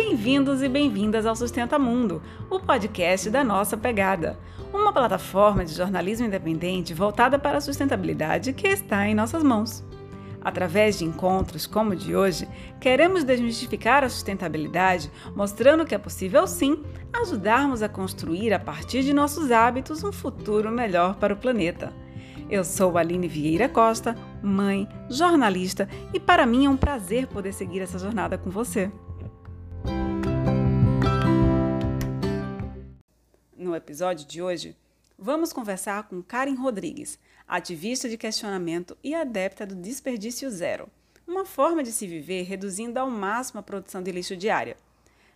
Bem-vindos e bem-vindas ao Sustenta Mundo, o podcast da nossa pegada. Uma plataforma de jornalismo independente voltada para a sustentabilidade que está em nossas mãos. Através de encontros como o de hoje, queremos desmistificar a sustentabilidade, mostrando que é possível sim ajudarmos a construir a partir de nossos hábitos um futuro melhor para o planeta. Eu sou Aline Vieira Costa, mãe, jornalista, e para mim é um prazer poder seguir essa jornada com você. No episódio de hoje, vamos conversar com Karen Rodrigues, ativista de questionamento e adepta do desperdício zero, uma forma de se viver reduzindo ao máximo a produção de lixo diária.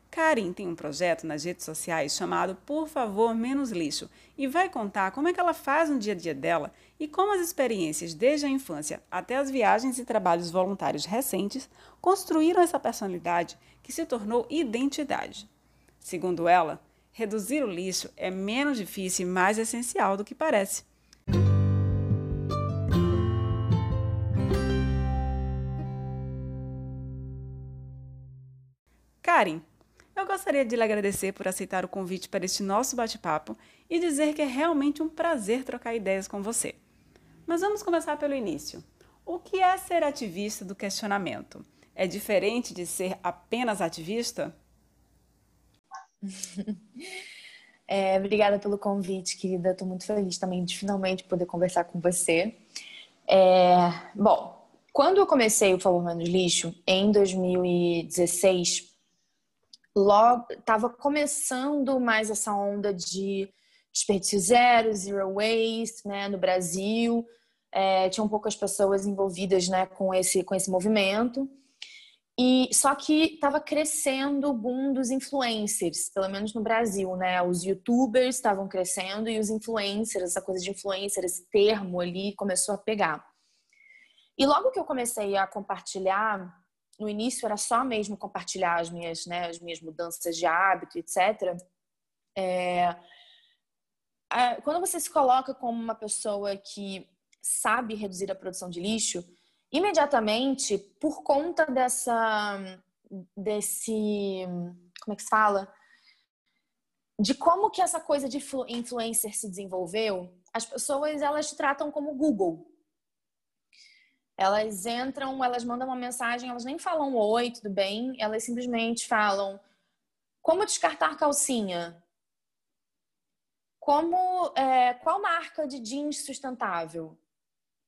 Karen tem um projeto nas redes sociais chamado Por Favor Menos Lixo e vai contar como é que ela faz no dia a dia dela e como as experiências desde a infância até as viagens e trabalhos voluntários recentes construíram essa personalidade que se tornou identidade. Segundo ela, reduzir o lixo é menos difícil e mais essencial do que parece. Karen, eu gostaria de lhe agradecer por aceitar o convite para este nosso bate-papo e dizer que é realmente um prazer trocar ideias com você. Mas vamos começar pelo início. O que é ser ativista do questionamento? É diferente de ser apenas ativista? É, obrigada pelo convite, querida. Estou muito feliz também de finalmente poder conversar com você. É, bom, quando eu comecei o Favor Menos Lixo, em 2016, logo estava começando mais essa onda de desperdício zero, zero waste, né, no Brasil. É, tinham poucas pessoas envolvidas, né, com esse com esse movimento. E só que estava crescendo o boom dos influencers, pelo menos no Brasil, né? Os YouTubers estavam crescendo e os influencers, essa coisa de influencer, esse termo ali começou a pegar. E logo que eu comecei a compartilhar no início era só mesmo compartilhar as minhas, né, as minhas mudanças de hábito, etc. É, quando você se coloca como uma pessoa que sabe reduzir a produção de lixo, imediatamente, por conta dessa, desse, como é que se fala? De como que essa coisa de influencer se desenvolveu, as pessoas elas tratam como Google. Elas entram, elas mandam uma mensagem, elas nem falam oi, tudo bem, elas simplesmente falam como descartar calcinha, como é, qual marca de jeans sustentável,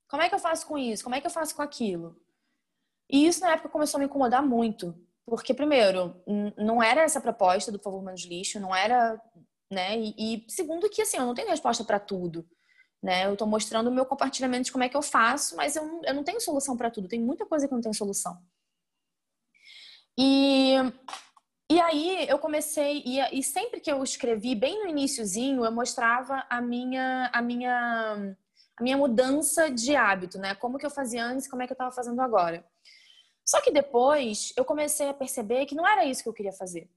como é que eu faço com isso, como é que eu faço com aquilo. E isso na época começou a me incomodar muito, porque primeiro não era essa proposta do favor menos lixo, não era, né? E, e segundo que assim eu não tenho resposta para tudo. Né? Eu estou mostrando o meu compartilhamento de como é que eu faço, mas eu, eu não tenho solução para tudo. Tem muita coisa que não tem solução. E, e aí eu comecei, e, e sempre que eu escrevi, bem no iníciozinho, eu mostrava a minha, a minha, a minha mudança de hábito, né? Como que eu fazia antes, como é que eu estava fazendo agora. Só que depois eu comecei a perceber que não era isso que eu queria fazer.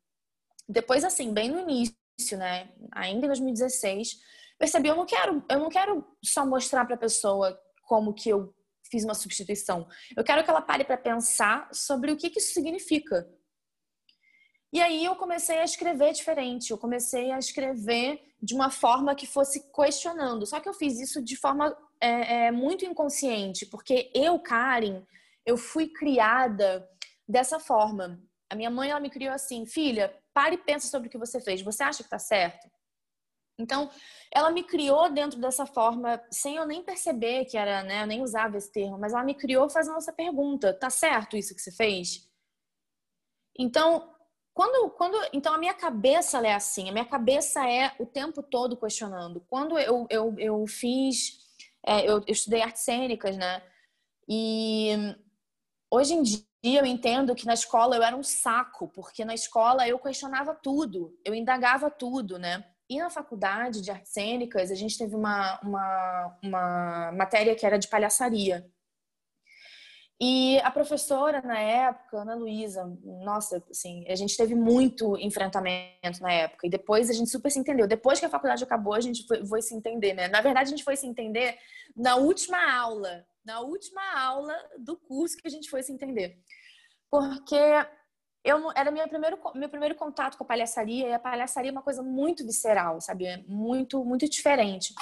Depois, assim, bem no início, né? Ainda em 2016, percebi, eu não quero, eu não quero só mostrar para a pessoa como que eu fiz uma substituição. Eu quero que ela pare para pensar sobre o que, que isso significa. E aí eu comecei a escrever diferente. Eu comecei a escrever de uma forma que fosse questionando. Só que eu fiz isso de forma é, é, muito inconsciente, porque eu, Karen, eu fui criada dessa forma. A minha mãe ela me criou assim, filha, pare e pensa sobre o que você fez. Você acha que está certo? Então, ela me criou dentro dessa forma, sem eu nem perceber que era, né? Eu nem usava esse termo, mas ela me criou fazendo essa pergunta: tá certo isso que você fez? Então, quando, quando, então a minha cabeça é assim, a minha cabeça é o tempo todo questionando. Quando eu, eu, eu fiz, é, eu, eu estudei artes cênicas, né? E hoje em dia eu entendo que na escola eu era um saco, porque na escola eu questionava tudo, eu indagava tudo, né? E na faculdade de artes cênicas, a gente teve uma, uma, uma matéria que era de palhaçaria. E a professora, na época, Ana Luísa, nossa, assim, a gente teve muito enfrentamento na época. E depois a gente super se entendeu. Depois que a faculdade acabou, a gente foi, foi se entender, né? Na verdade, a gente foi se entender na última aula. Na última aula do curso que a gente foi se entender. Porque eu era meu primeiro meu primeiro contato com a palhaçaria e a palhaçaria é uma coisa muito visceral, sabe? É muito muito diferente.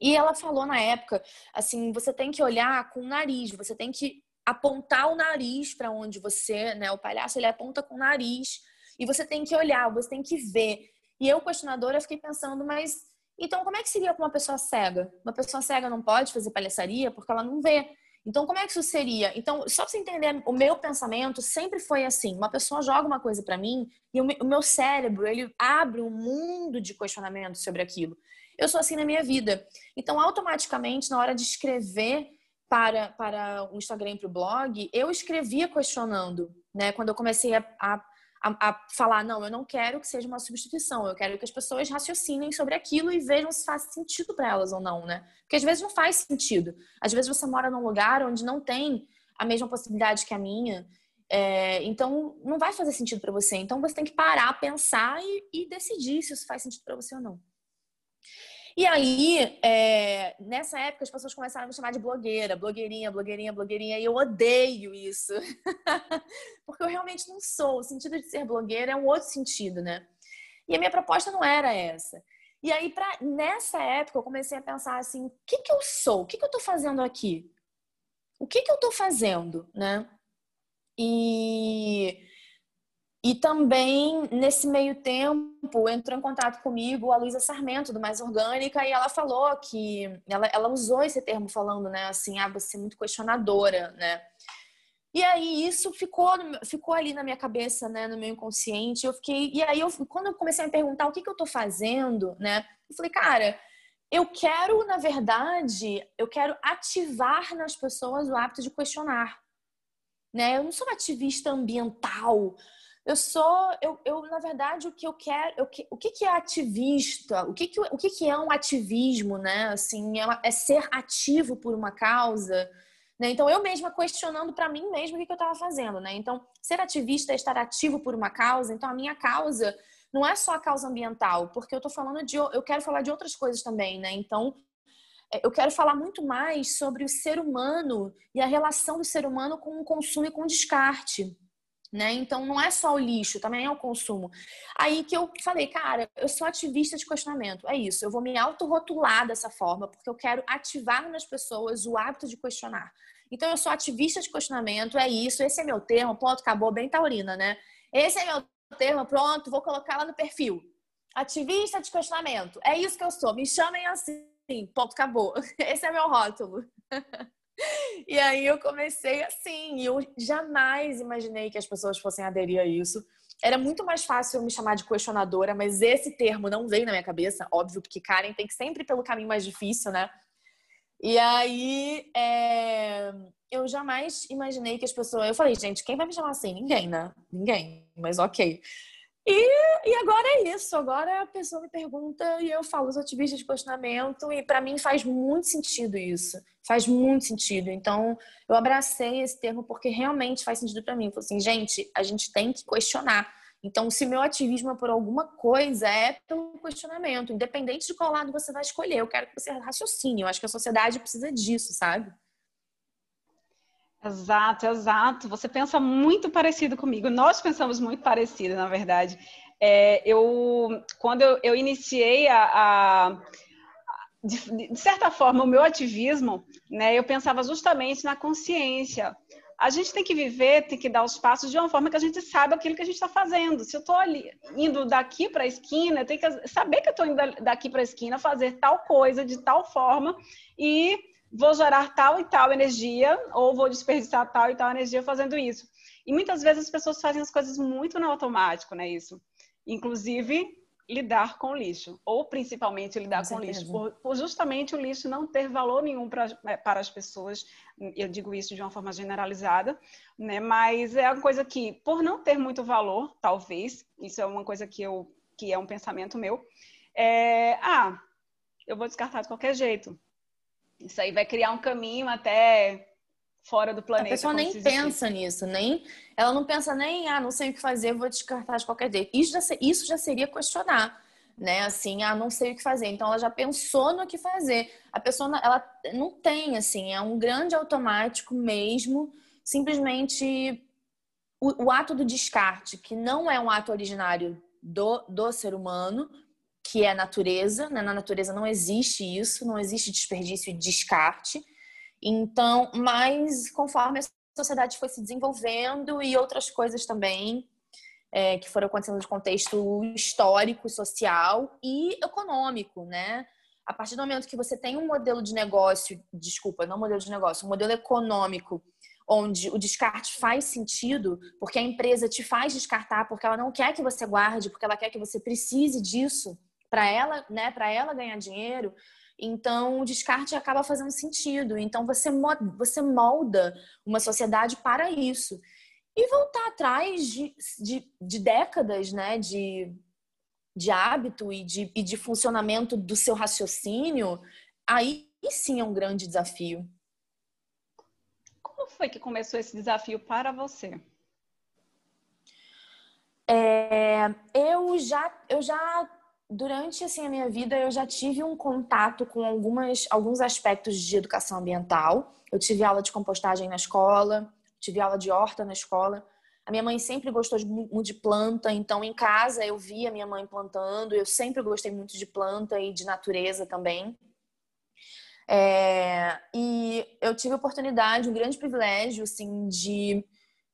E ela falou na época, assim, você tem que olhar com o nariz, você tem que apontar o nariz para onde você, né, o palhaço ele aponta com o nariz e você tem que olhar, você tem que ver. E eu questionadora fiquei pensando, mas então como é que seria com uma pessoa cega? Uma pessoa cega não pode fazer palhaçaria porque ela não vê. Então, como é que isso seria? Então, só para você entender, o meu pensamento sempre foi assim: uma pessoa joga uma coisa para mim e o meu cérebro ele abre um mundo de questionamentos sobre aquilo. Eu sou assim na minha vida. Então, automaticamente, na hora de escrever para, para o Instagram e para o blog, eu escrevia questionando, né? Quando eu comecei a, a a, falar, não, eu não quero que seja uma substituição, eu quero que as pessoas raciocinem sobre aquilo e vejam se faz sentido para elas ou não, né? Porque às vezes não faz sentido. Às vezes você mora num lugar onde não tem a mesma possibilidade que a minha, é, então não vai fazer sentido para você. Então você tem que parar, pensar e, e decidir se isso faz sentido para você ou não. E aí, é, nessa época, as pessoas começaram a me chamar de blogueira, blogueirinha, blogueirinha, blogueirinha, e eu odeio isso. Porque eu realmente não sou. O sentido de ser blogueira é um outro sentido, né? E a minha proposta não era essa. E aí, pra, nessa época, eu comecei a pensar assim: o que, que eu sou? O que, que eu tô fazendo aqui? O que, que eu tô fazendo, né? E e também, nesse meio tempo, entrou em contato comigo a Luísa Sarmento, do Mais Orgânica, e ela falou que... Ela, ela usou esse termo falando, né? Assim, ah, você é muito questionadora, né? E aí, isso ficou, ficou ali na minha cabeça, né? No meu inconsciente. Eu fiquei... E aí, eu, quando eu comecei a me perguntar o que, que eu tô fazendo, né? Eu falei, cara... Eu quero, na verdade, eu quero ativar nas pessoas o hábito de questionar. Né? Eu não sou uma ativista ambiental, eu sou, eu, eu na verdade, o que eu quero, eu, o que, que é ativista? O que, que, o que, que é um ativismo, né? Assim, é, é ser ativo por uma causa. Né? Então, eu mesma questionando para mim mesma o que, que eu estava fazendo, né? Então, ser ativista é estar ativo por uma causa. Então, a minha causa não é só a causa ambiental, porque eu estou falando de, eu quero falar de outras coisas também, né? Então, é, eu quero falar muito mais sobre o ser humano e a relação do ser humano com o consumo e com o descarte né? Então não é só o lixo, também é o consumo. Aí que eu falei, cara, eu sou ativista de questionamento. É isso, eu vou me autorrotular dessa forma, porque eu quero ativar nas pessoas o hábito de questionar. Então eu sou ativista de questionamento, é isso, esse é meu termo, ponto, acabou, bem taurina, né? Esse é meu termo, pronto, vou colocar lá no perfil. Ativista de questionamento. É isso que eu sou. Me chamem assim, ponto, acabou. Esse é meu rótulo. E aí eu comecei assim, e eu jamais imaginei que as pessoas fossem aderir a isso. Era muito mais fácil me chamar de questionadora, mas esse termo não veio na minha cabeça, óbvio, porque Karen tem que sempre ir pelo caminho mais difícil, né? E aí é... eu jamais imaginei que as pessoas. Eu falei, gente, quem vai me chamar assim? Ninguém, né? Ninguém, mas ok. E, e agora é isso. Agora a pessoa me pergunta e eu falo os ativistas de questionamento, e para mim faz muito sentido isso. Faz muito sentido. Então, eu abracei esse termo porque realmente faz sentido para mim. Falei assim, gente, a gente tem que questionar. Então, se meu ativismo é por alguma coisa, é pelo questionamento. Independente de qual lado você vai escolher, eu quero que você raciocine. Eu acho que a sociedade precisa disso, sabe? Exato, exato. Você pensa muito parecido comigo. Nós pensamos muito parecido, na verdade. É, eu, quando eu, eu iniciei a, a de, de, certa forma, o meu ativismo, né, eu pensava justamente na consciência. A gente tem que viver, tem que dar os passos de uma forma que a gente saiba aquilo que a gente está fazendo. Se eu estou indo daqui para a esquina, eu tenho que saber que eu estou indo daqui para a esquina, fazer tal coisa de tal forma e vou gerar tal e tal energia, ou vou desperdiçar tal e tal energia fazendo isso. E muitas vezes as pessoas fazem as coisas muito no automático, né? Isso. Inclusive, lidar com o lixo, ou principalmente lidar com, com lixo, por, por, justamente o lixo não ter valor nenhum pra, é, para as pessoas, eu digo isso de uma forma generalizada, né? Mas é uma coisa que, por não ter muito valor, talvez, isso é uma coisa que eu que é um pensamento meu, é, ah, eu vou descartar de qualquer jeito. Isso aí vai criar um caminho até fora do planeta. A pessoa nem pensa nisso, nem ela não pensa nem, ah, não sei o que fazer, vou descartar de qualquer jeito. Isso já, isso já seria questionar, né? Assim, ah, não sei o que fazer. Então ela já pensou no que fazer. A pessoa ela não tem assim, é um grande automático mesmo, simplesmente o, o, ato do descarte, que não é um ato originário do, do ser humano, que é a natureza, né? na natureza não existe isso, não existe desperdício e descarte. Então, mas conforme a sociedade foi se desenvolvendo e outras coisas também é, que foram acontecendo no contexto histórico, social e econômico, né? A partir do momento que você tem um modelo de negócio, desculpa, não modelo de negócio, um modelo econômico onde o descarte faz sentido, porque a empresa te faz descartar, porque ela não quer que você guarde, porque ela quer que você precise disso para ela, né, para ela ganhar dinheiro. Então, o descarte acaba fazendo sentido. Então, você, você molda uma sociedade para isso. E voltar atrás de, de, de décadas né, de, de hábito e de, e de funcionamento do seu raciocínio, aí sim é um grande desafio. Como foi que começou esse desafio para você? É, eu já, eu já durante assim a minha vida eu já tive um contato com algumas alguns aspectos de educação ambiental. Eu tive aula de compostagem na escola, tive aula de horta na escola. A minha mãe sempre gostou muito de planta, então em casa eu via minha mãe plantando. Eu sempre gostei muito de planta e de natureza também. É, e eu tive a oportunidade, um grande privilégio, assim, de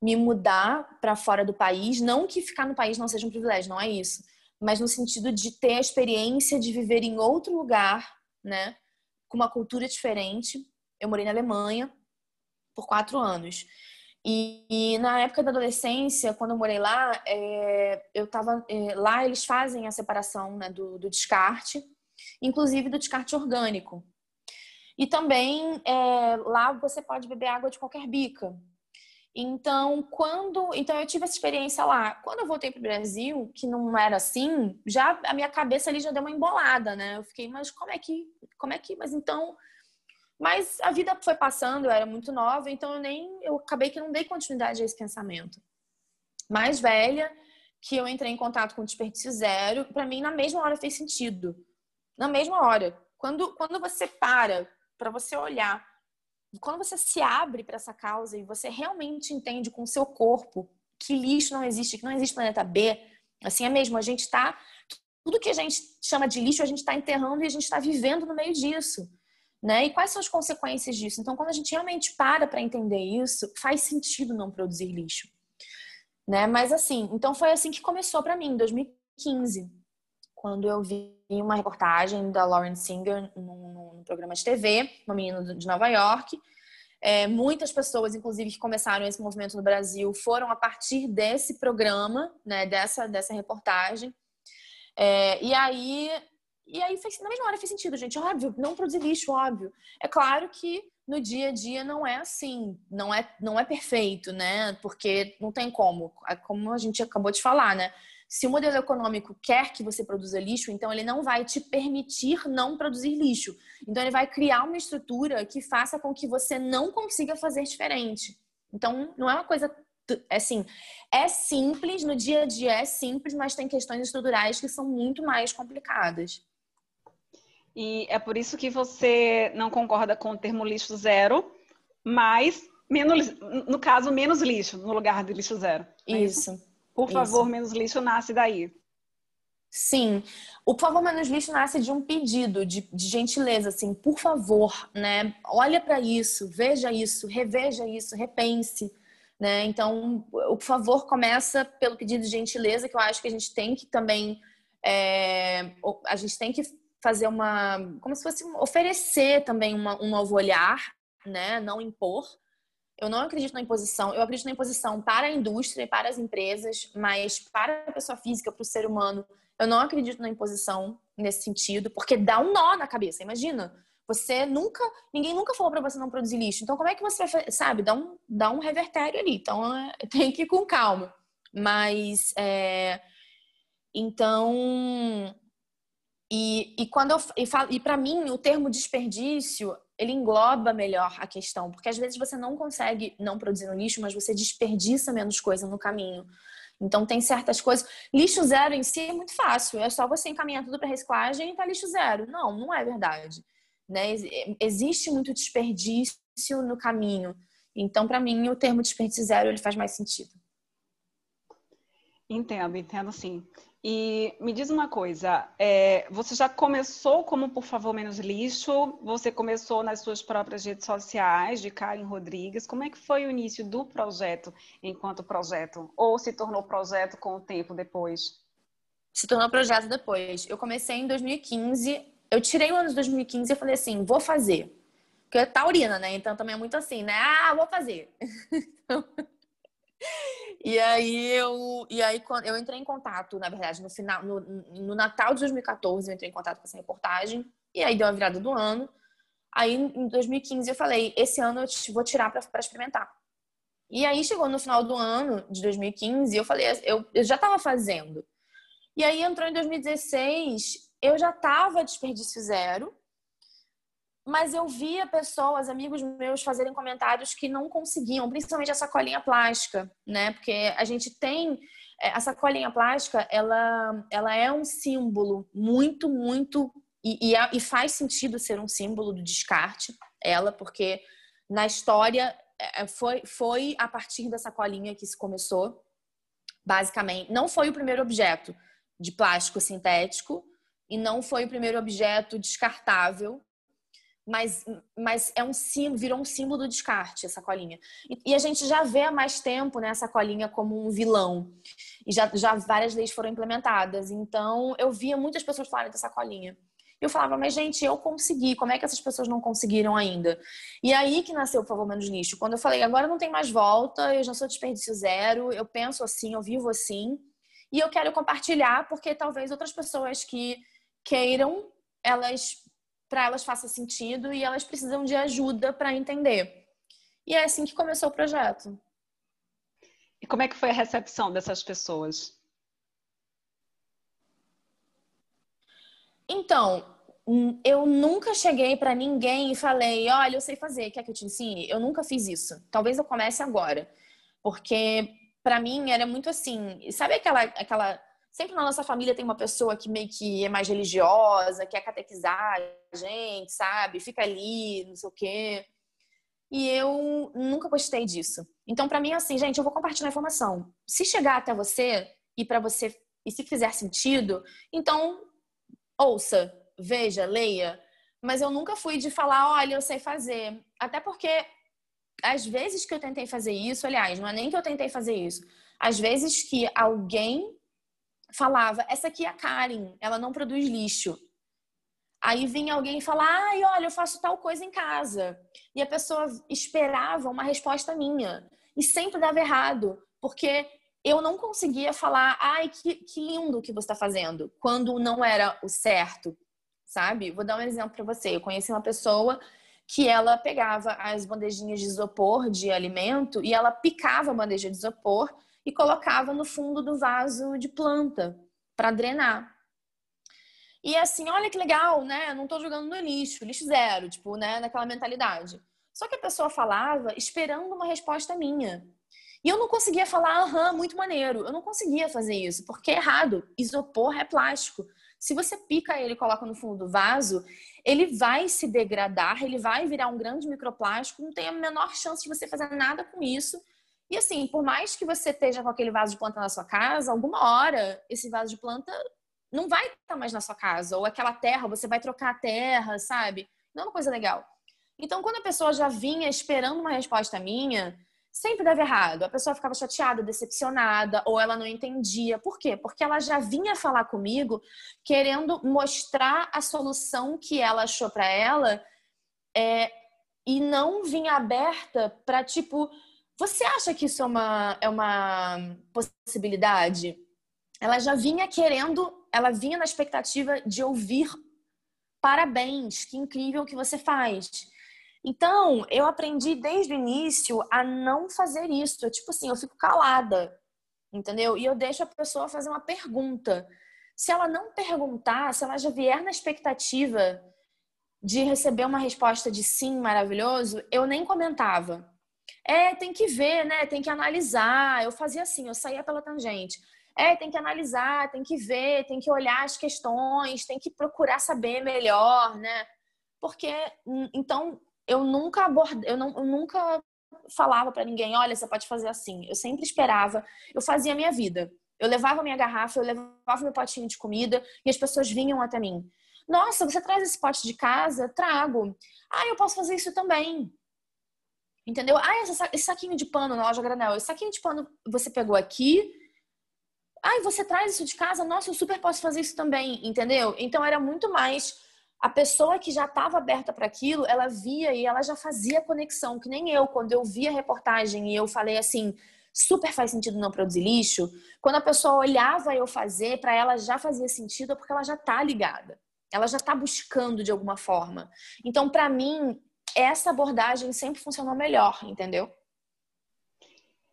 me mudar para fora do país. Não que ficar no país não seja um privilégio, não é isso mas no sentido de ter a experiência de viver em outro lugar, né, com uma cultura diferente. Eu morei na Alemanha por quatro anos. E, e na época da adolescência, quando eu morei lá, é, eu tava é, lá eles fazem a separação né, do, do, descarte, inclusive do descarte orgânico. E também é, lá você pode beber água de qualquer bica. Então, quando, então eu tive essa experiência lá. Quando eu voltei para o Brasil, que não era assim, já a minha cabeça ali já deu uma embolada, né? Eu fiquei, mas como é que, como é que, mas então, mas a vida foi passando, eu era muito nova, então eu nem, eu acabei que não dei continuidade a esse pensamento. Mais velha, que eu entrei em contato com o desperdício zero, para mim na mesma hora fez sentido. Na mesma hora. Quando, quando você para para você olhar quando você se abre para essa causa e você realmente entende com o seu corpo que lixo não existe, que não existe planeta B, assim é mesmo, a gente está. Tudo que a gente chama de lixo, a gente está enterrando e a gente está vivendo no meio disso. Né? E quais são as consequências disso? Então, quando a gente realmente para para entender isso, faz sentido não produzir lixo. Né? Mas assim, então foi assim que começou para mim, em 2015, quando eu vi uma reportagem da Lauren Singer num, num programa de TV, uma menina de Nova York. É, muitas pessoas, inclusive, que começaram esse movimento no Brasil, foram a partir desse programa, né, dessa, dessa reportagem. É, e aí, e aí fez, na mesma hora fez sentido, gente. Óbvio, não produzir lixo, óbvio. É claro que no dia a dia não é assim, não é, não é perfeito, né? Porque não tem como, é como a gente acabou de falar, né? Se o modelo econômico quer que você produza lixo, então ele não vai te permitir não produzir lixo. Então ele vai criar uma estrutura que faça com que você não consiga fazer diferente. Então não é uma coisa assim, é simples, no dia a dia é simples, mas tem questões estruturais que são muito mais complicadas. E é por isso que você não concorda com o termo lixo zero, mas menos, no caso, menos lixo no lugar de lixo zero. É isso. isso? Por favor, Isso. menos lixo nasce daí. Sim. O Por favor, menos lixo nasce de um pedido, de, de gentileza, assim, por favor, né? Olha para isso, veja isso, reveja isso, repense. Né? Então, o por favor começa pelo pedido de gentileza, que eu acho que a gente tem que também. É, a gente tem que fazer uma. Como se fosse oferecer também uma, um novo olhar, né? Não impor. Eu não acredito na imposição. Eu acredito na imposição para a indústria e para as empresas, mas para a pessoa física, para o ser humano, eu não acredito na imposição nesse sentido, porque dá um nó na cabeça. Imagina, você nunca, ninguém nunca falou para você não produzir lixo. Então, como é que você vai, sabe, dá um, dá um revertério ali. Então, é, tem que ir com calma. Mas, é, então, e, e quando eu e, e para mim o termo desperdício ele engloba melhor a questão, porque às vezes você não consegue não produzir no lixo, mas você desperdiça menos coisa no caminho. Então tem certas coisas. Lixo zero em si é muito fácil, é só você encaminhar tudo para reciclagem e tá lixo zero. Não, não é verdade. Né? Existe muito desperdício no caminho. Então, para mim, o termo desperdício zero ele faz mais sentido. Entendo, entendo sim. E me diz uma coisa, é, você já começou como Por Favor Menos Lixo? Você começou nas suas próprias redes sociais, de Karen Rodrigues. Como é que foi o início do projeto enquanto projeto? Ou se tornou projeto com o tempo depois? Se tornou projeto depois. Eu comecei em 2015. Eu tirei o ano de 2015 e falei assim, vou fazer. Porque é taurina, né? Então também é muito assim, né? Ah, vou fazer. então... E aí eu, e aí eu entrei em contato, na verdade, no final, no, no Natal de 2014, eu entrei em contato com essa reportagem e aí deu a virada do ano. Aí em 2015 eu falei, esse ano eu vou tirar para experimentar. E aí chegou no final do ano de 2015 eu falei, eu, eu já estava fazendo. E aí entrou em 2016, eu já estava desperdício zero mas eu via pessoas, amigos meus, fazerem comentários que não conseguiam, principalmente a sacolinha plástica, né? Porque a gente tem é, a sacolinha plástica, ela, ela é um símbolo muito, muito e, e, é, e faz sentido ser um símbolo do descarte, ela, porque na história é, foi, foi a partir da sacolinha que se começou, basicamente. Não foi o primeiro objeto de plástico sintético e não foi o primeiro objeto descartável mas, mas é um símbolo, virou um símbolo do descarte essa colinha. E, e, a gente já vê há mais tempo né, essa colinha como um vilão. E já, já várias leis foram implementadas. Então eu via muitas pessoas falarem dessa colinha. Eu falava, mas gente, eu consegui, como é que essas pessoas não conseguiram ainda? E aí que nasceu o Favor Menos Lixo. Quando eu falei, agora não tem mais volta, eu já sou desperdício zero, eu penso assim, eu vivo assim, e eu quero compartilhar porque talvez outras pessoas que queiram, elas para elas faça sentido e elas precisam de ajuda para entender. E é assim que começou o projeto. E como é que foi a recepção dessas pessoas? Então, eu nunca cheguei para ninguém e falei: "Olha, eu sei fazer, quer que eu te ensine?". Eu nunca fiz isso. Talvez eu comece agora. Porque para mim era muito assim, sabe aquela aquela sempre na nossa família tem uma pessoa que meio que é mais religiosa, quer catequizar a gente, sabe? Fica ali, não sei o quê. E eu nunca gostei disso. Então, para mim, é assim, gente, eu vou compartilhar a informação. Se chegar até você e para você e se fizer sentido, então ouça, veja, leia. Mas eu nunca fui de falar, olha, eu sei fazer. Até porque às vezes que eu tentei fazer isso, aliás, não é nem que eu tentei fazer isso. Às vezes que alguém falava: essa aqui é a Karen, ela não produz lixo. Aí vinha alguém e falava: ai, olha, eu faço tal coisa em casa. E a pessoa esperava uma resposta minha. E sempre dava errado, porque eu não conseguia falar: ai, que, que lindo que você está fazendo, quando não era o certo, sabe? Vou dar um exemplo para você. Eu conheci uma pessoa que ela pegava as bandejinhas de isopor de alimento e ela picava a bandeja de isopor e colocava no fundo do vaso de planta para drenar. E assim, olha que legal, né? Não estou jogando no lixo, lixo zero, tipo, né? Naquela mentalidade. Só que a pessoa falava esperando uma resposta minha. E eu não conseguia falar, aham, muito maneiro. Eu não conseguia fazer isso, porque é errado. Isopor é plástico. Se você pica ele e coloca no fundo do vaso, ele vai se degradar, ele vai virar um grande microplástico, não tem a menor chance de você fazer nada com isso e assim, por mais que você esteja com aquele vaso de planta na sua casa, alguma hora esse vaso de planta não vai estar mais na sua casa. Ou aquela terra, você vai trocar a terra, sabe? Não é uma coisa legal. Então, quando a pessoa já vinha esperando uma resposta minha, sempre dava errado. A pessoa ficava chateada, decepcionada, ou ela não entendia. Por quê? Porque ela já vinha falar comigo querendo mostrar a solução que ela achou para ela é, e não vinha aberta para, tipo, você acha que isso é uma, é uma possibilidade? Ela já vinha querendo, ela vinha na expectativa de ouvir parabéns, que incrível que você faz. Então, eu aprendi desde o início a não fazer isso. Eu, tipo assim, eu fico calada, entendeu? E eu deixo a pessoa fazer uma pergunta. Se ela não perguntar, se ela já vier na expectativa de receber uma resposta de sim maravilhoso, eu nem comentava. É, tem que ver, né? Tem que analisar. Eu fazia assim, eu saía pela tangente. É, tem que analisar, tem que ver, tem que olhar as questões, tem que procurar saber melhor, né? Porque hum, então eu nunca abordei, eu, não, eu nunca falava para ninguém, olha, você pode fazer assim. Eu sempre esperava, eu fazia a minha vida. Eu levava minha garrafa, eu levava meu potinho de comida e as pessoas vinham até mim. Nossa, você traz esse pote de casa? Trago. Ah, eu posso fazer isso também. Entendeu? Ah, esse saquinho de pano na loja granel, esse saquinho de pano você pegou aqui. Ah, você traz isso de casa? Nossa, eu super posso fazer isso também, entendeu? Então era muito mais a pessoa que já estava aberta para aquilo, ela via e ela já fazia conexão, que nem eu, quando eu vi a reportagem e eu falei assim, super faz sentido não produzir lixo, quando a pessoa olhava eu fazer, para ela já fazia sentido, porque ela já tá ligada. Ela já tá buscando de alguma forma. Então, para mim, essa abordagem sempre funcionou melhor, entendeu?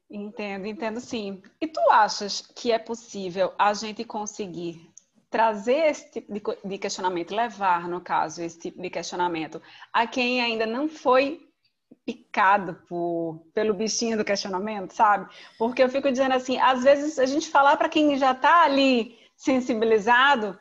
Entendo, entendo sim. E tu achas que é possível a gente conseguir trazer esse tipo de questionamento, levar, no caso, esse tipo de questionamento a quem ainda não foi picado por, pelo bichinho do questionamento, sabe? Porque eu fico dizendo assim, às vezes a gente falar para quem já está ali sensibilizado,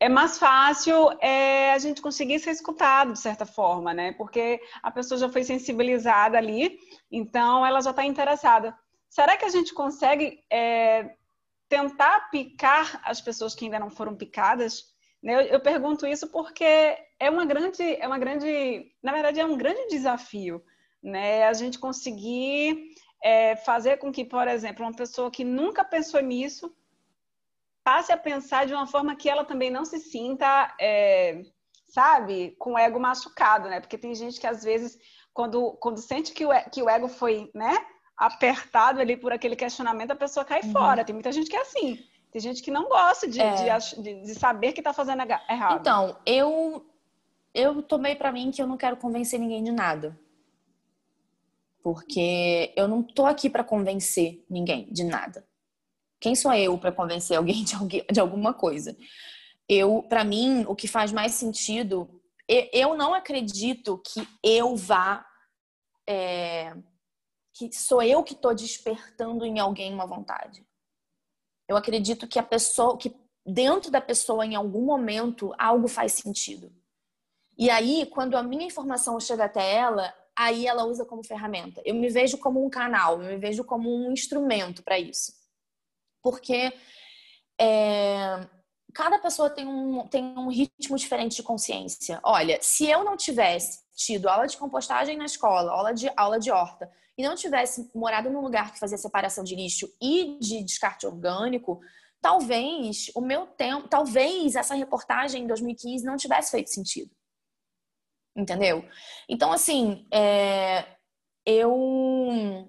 é mais fácil é, a gente conseguir ser escutado de certa forma, né? Porque a pessoa já foi sensibilizada ali, então ela já está interessada. Será que a gente consegue é, tentar picar as pessoas que ainda não foram picadas? Né, eu, eu, pergunto isso porque é uma grande, é uma grande, na verdade é um grande desafio, né? A gente conseguir é, fazer com que, por exemplo, uma pessoa que nunca pensou nisso passe a pensar de uma forma que ela também não se sinta, é, sabe, com o ego machucado, né? Porque tem gente que às vezes, quando, quando sente que o, que o ego foi, né, apertado ali por aquele questionamento, a pessoa cai uhum. fora. Tem muita gente que é assim. Tem gente que não gosta de, é. de, de, saber que está fazendo errado. Então, eu, eu tomei para mim que eu não quero convencer ninguém de nada. Porque eu não tô aqui para convencer ninguém de nada. Quem sou eu para convencer alguém de, alguém de alguma coisa? Eu, para mim, o que faz mais sentido, eu não acredito que eu vá, é, que sou eu que estou despertando em alguém uma vontade. Eu acredito que a pessoa, que dentro da pessoa, em algum momento, algo faz sentido. E aí, quando a minha informação chega até ela, aí ela usa como ferramenta. Eu me vejo como um canal, eu me vejo como um instrumento para isso porque é, cada pessoa tem um, tem um ritmo diferente de consciência. Olha, se eu não tivesse tido aula de compostagem na escola, aula de, aula de horta, e não tivesse morado num lugar que fazia separação de lixo e de descarte orgânico, talvez o meu tempo, talvez essa reportagem em 2015 não tivesse feito sentido. Entendeu? Então, assim, é, eu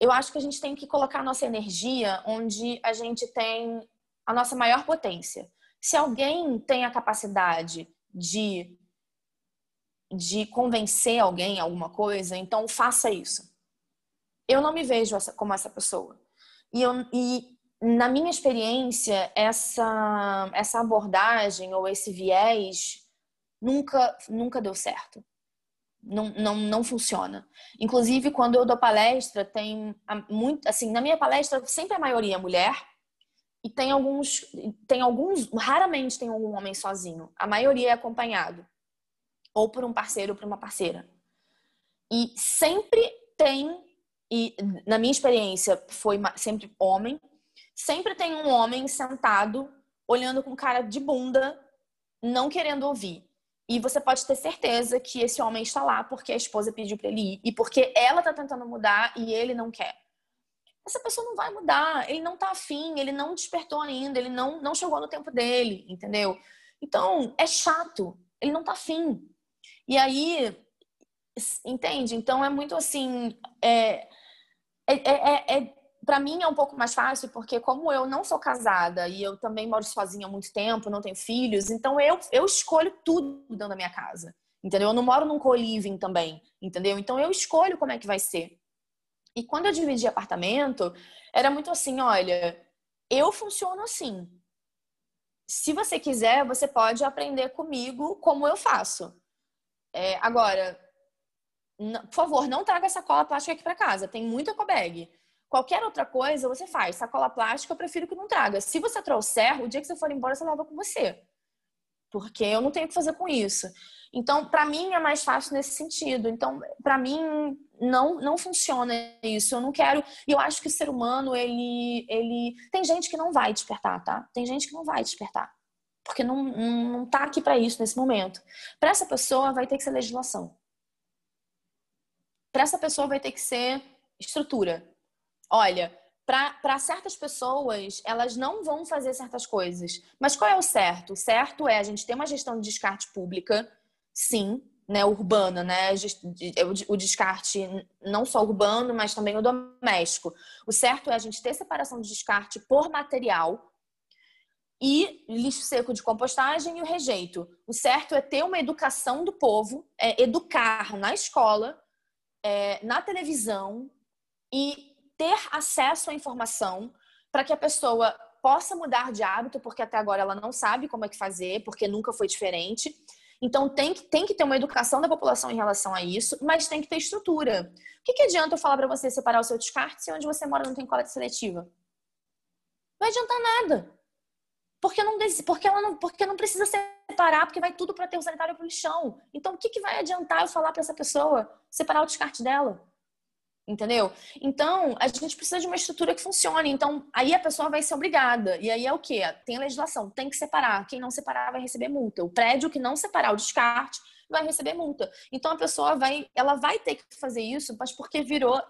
eu acho que a gente tem que colocar a nossa energia onde a gente tem a nossa maior potência. Se alguém tem a capacidade de, de convencer alguém alguma coisa, então faça isso. Eu não me vejo como essa pessoa. E, eu, e na minha experiência, essa, essa abordagem ou esse viés nunca, nunca deu certo não, não, não funciona. Inclusive, quando eu dou palestra, tem muito, assim, na minha palestra sempre a maioria é mulher e tem alguns, tem alguns, raramente tem algum homem sozinho. A maioria é acompanhado ou por um parceiro ou por uma parceira. E sempre tem, e na minha experiência foi sempre homem, sempre tem um homem sentado olhando com cara de bunda, não querendo ouvir. E você pode ter certeza que esse homem está lá porque a esposa pediu para ele ir e porque ela está tentando mudar e ele não quer. Essa pessoa não vai mudar, ele não está afim, ele não despertou ainda, ele não, não chegou no tempo dele, entendeu? Então, é chato, ele não está afim. E aí, entende? Então, é muito assim. É, é, é, é para mim é um pouco mais fácil, porque como eu não sou casada e eu também moro sozinha há muito tempo, não tenho filhos, então eu, eu escolho tudo dentro da minha casa. Entendeu? Eu não moro num co-living também, entendeu? Então eu escolho como é que vai ser. E quando eu dividi apartamento, era muito assim, olha, eu funciono assim. Se você quiser, você pode aprender comigo como eu faço. É, agora, por favor, não traga sacola plástica aqui para casa. Tem muita cobag. Qualquer outra coisa você faz. Sacola plástica, eu prefiro que não traga. Se você trouxer, o dia que você for embora, você leva com você. porque eu não tenho o que fazer com isso. Então, para mim é mais fácil nesse sentido. Então, para mim não não funciona isso. Eu não quero. E eu acho que o ser humano ele ele tem gente que não vai despertar, tá? Tem gente que não vai despertar. Porque não, não, não tá aqui para isso nesse momento. Para essa pessoa vai ter que ser legislação. Para essa pessoa vai ter que ser estrutura. Olha, para certas pessoas, elas não vão fazer certas coisas. Mas qual é o certo? O certo é a gente ter uma gestão de descarte pública, sim, né, urbana, né, o descarte não só urbano, mas também o doméstico. O certo é a gente ter separação de descarte por material e lixo seco de compostagem e o rejeito. O certo é ter uma educação do povo, é educar na escola, é, na televisão e ter acesso à informação para que a pessoa possa mudar de hábito, porque até agora ela não sabe como é que fazer, porque nunca foi diferente então tem que, tem que ter uma educação da população em relação a isso, mas tem que ter estrutura. O que, que adianta eu falar para você separar o seu descarte se onde você mora não tem coleta seletiva? Não vai adiantar nada. Porque não, porque ela não, porque não precisa separar, porque vai tudo para ter o sanitário para o lixão. Então, o que, que vai adiantar eu falar para essa pessoa separar o descarte dela? Entendeu? Então, a gente precisa de uma estrutura que funcione. Então, aí a pessoa vai ser obrigada. E aí é o quê? Tem a legislação, tem que separar. Quem não separar vai receber multa. O prédio que não separar o descarte vai receber multa. Então, a pessoa vai, ela vai ter que fazer isso, mas porque virou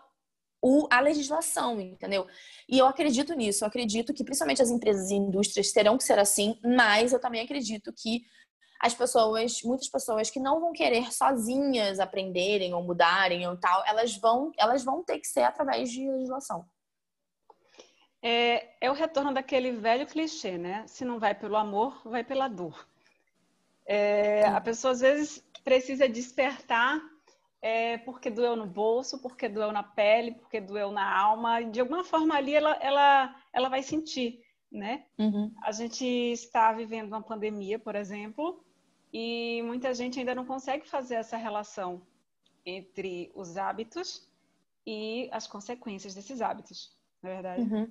o, a legislação, entendeu? E eu acredito nisso. Eu acredito que, principalmente as empresas e indústrias, terão que ser assim, mas eu também acredito que as pessoas, muitas pessoas que não vão querer sozinhas aprenderem ou mudarem ou tal, elas vão, elas vão ter que ser através de legislação. É, é o retorno daquele velho clichê, né? Se não vai pelo amor, vai pela dor. É, a pessoa às vezes precisa despertar é, porque doeu no bolso, porque doeu na pele, porque doeu na alma. De alguma forma ali ela, ela, ela vai sentir, né? Uhum. A gente está vivendo uma pandemia, por exemplo, e muita gente ainda não consegue fazer essa relação entre os hábitos e as consequências desses hábitos, na é verdade. Uhum.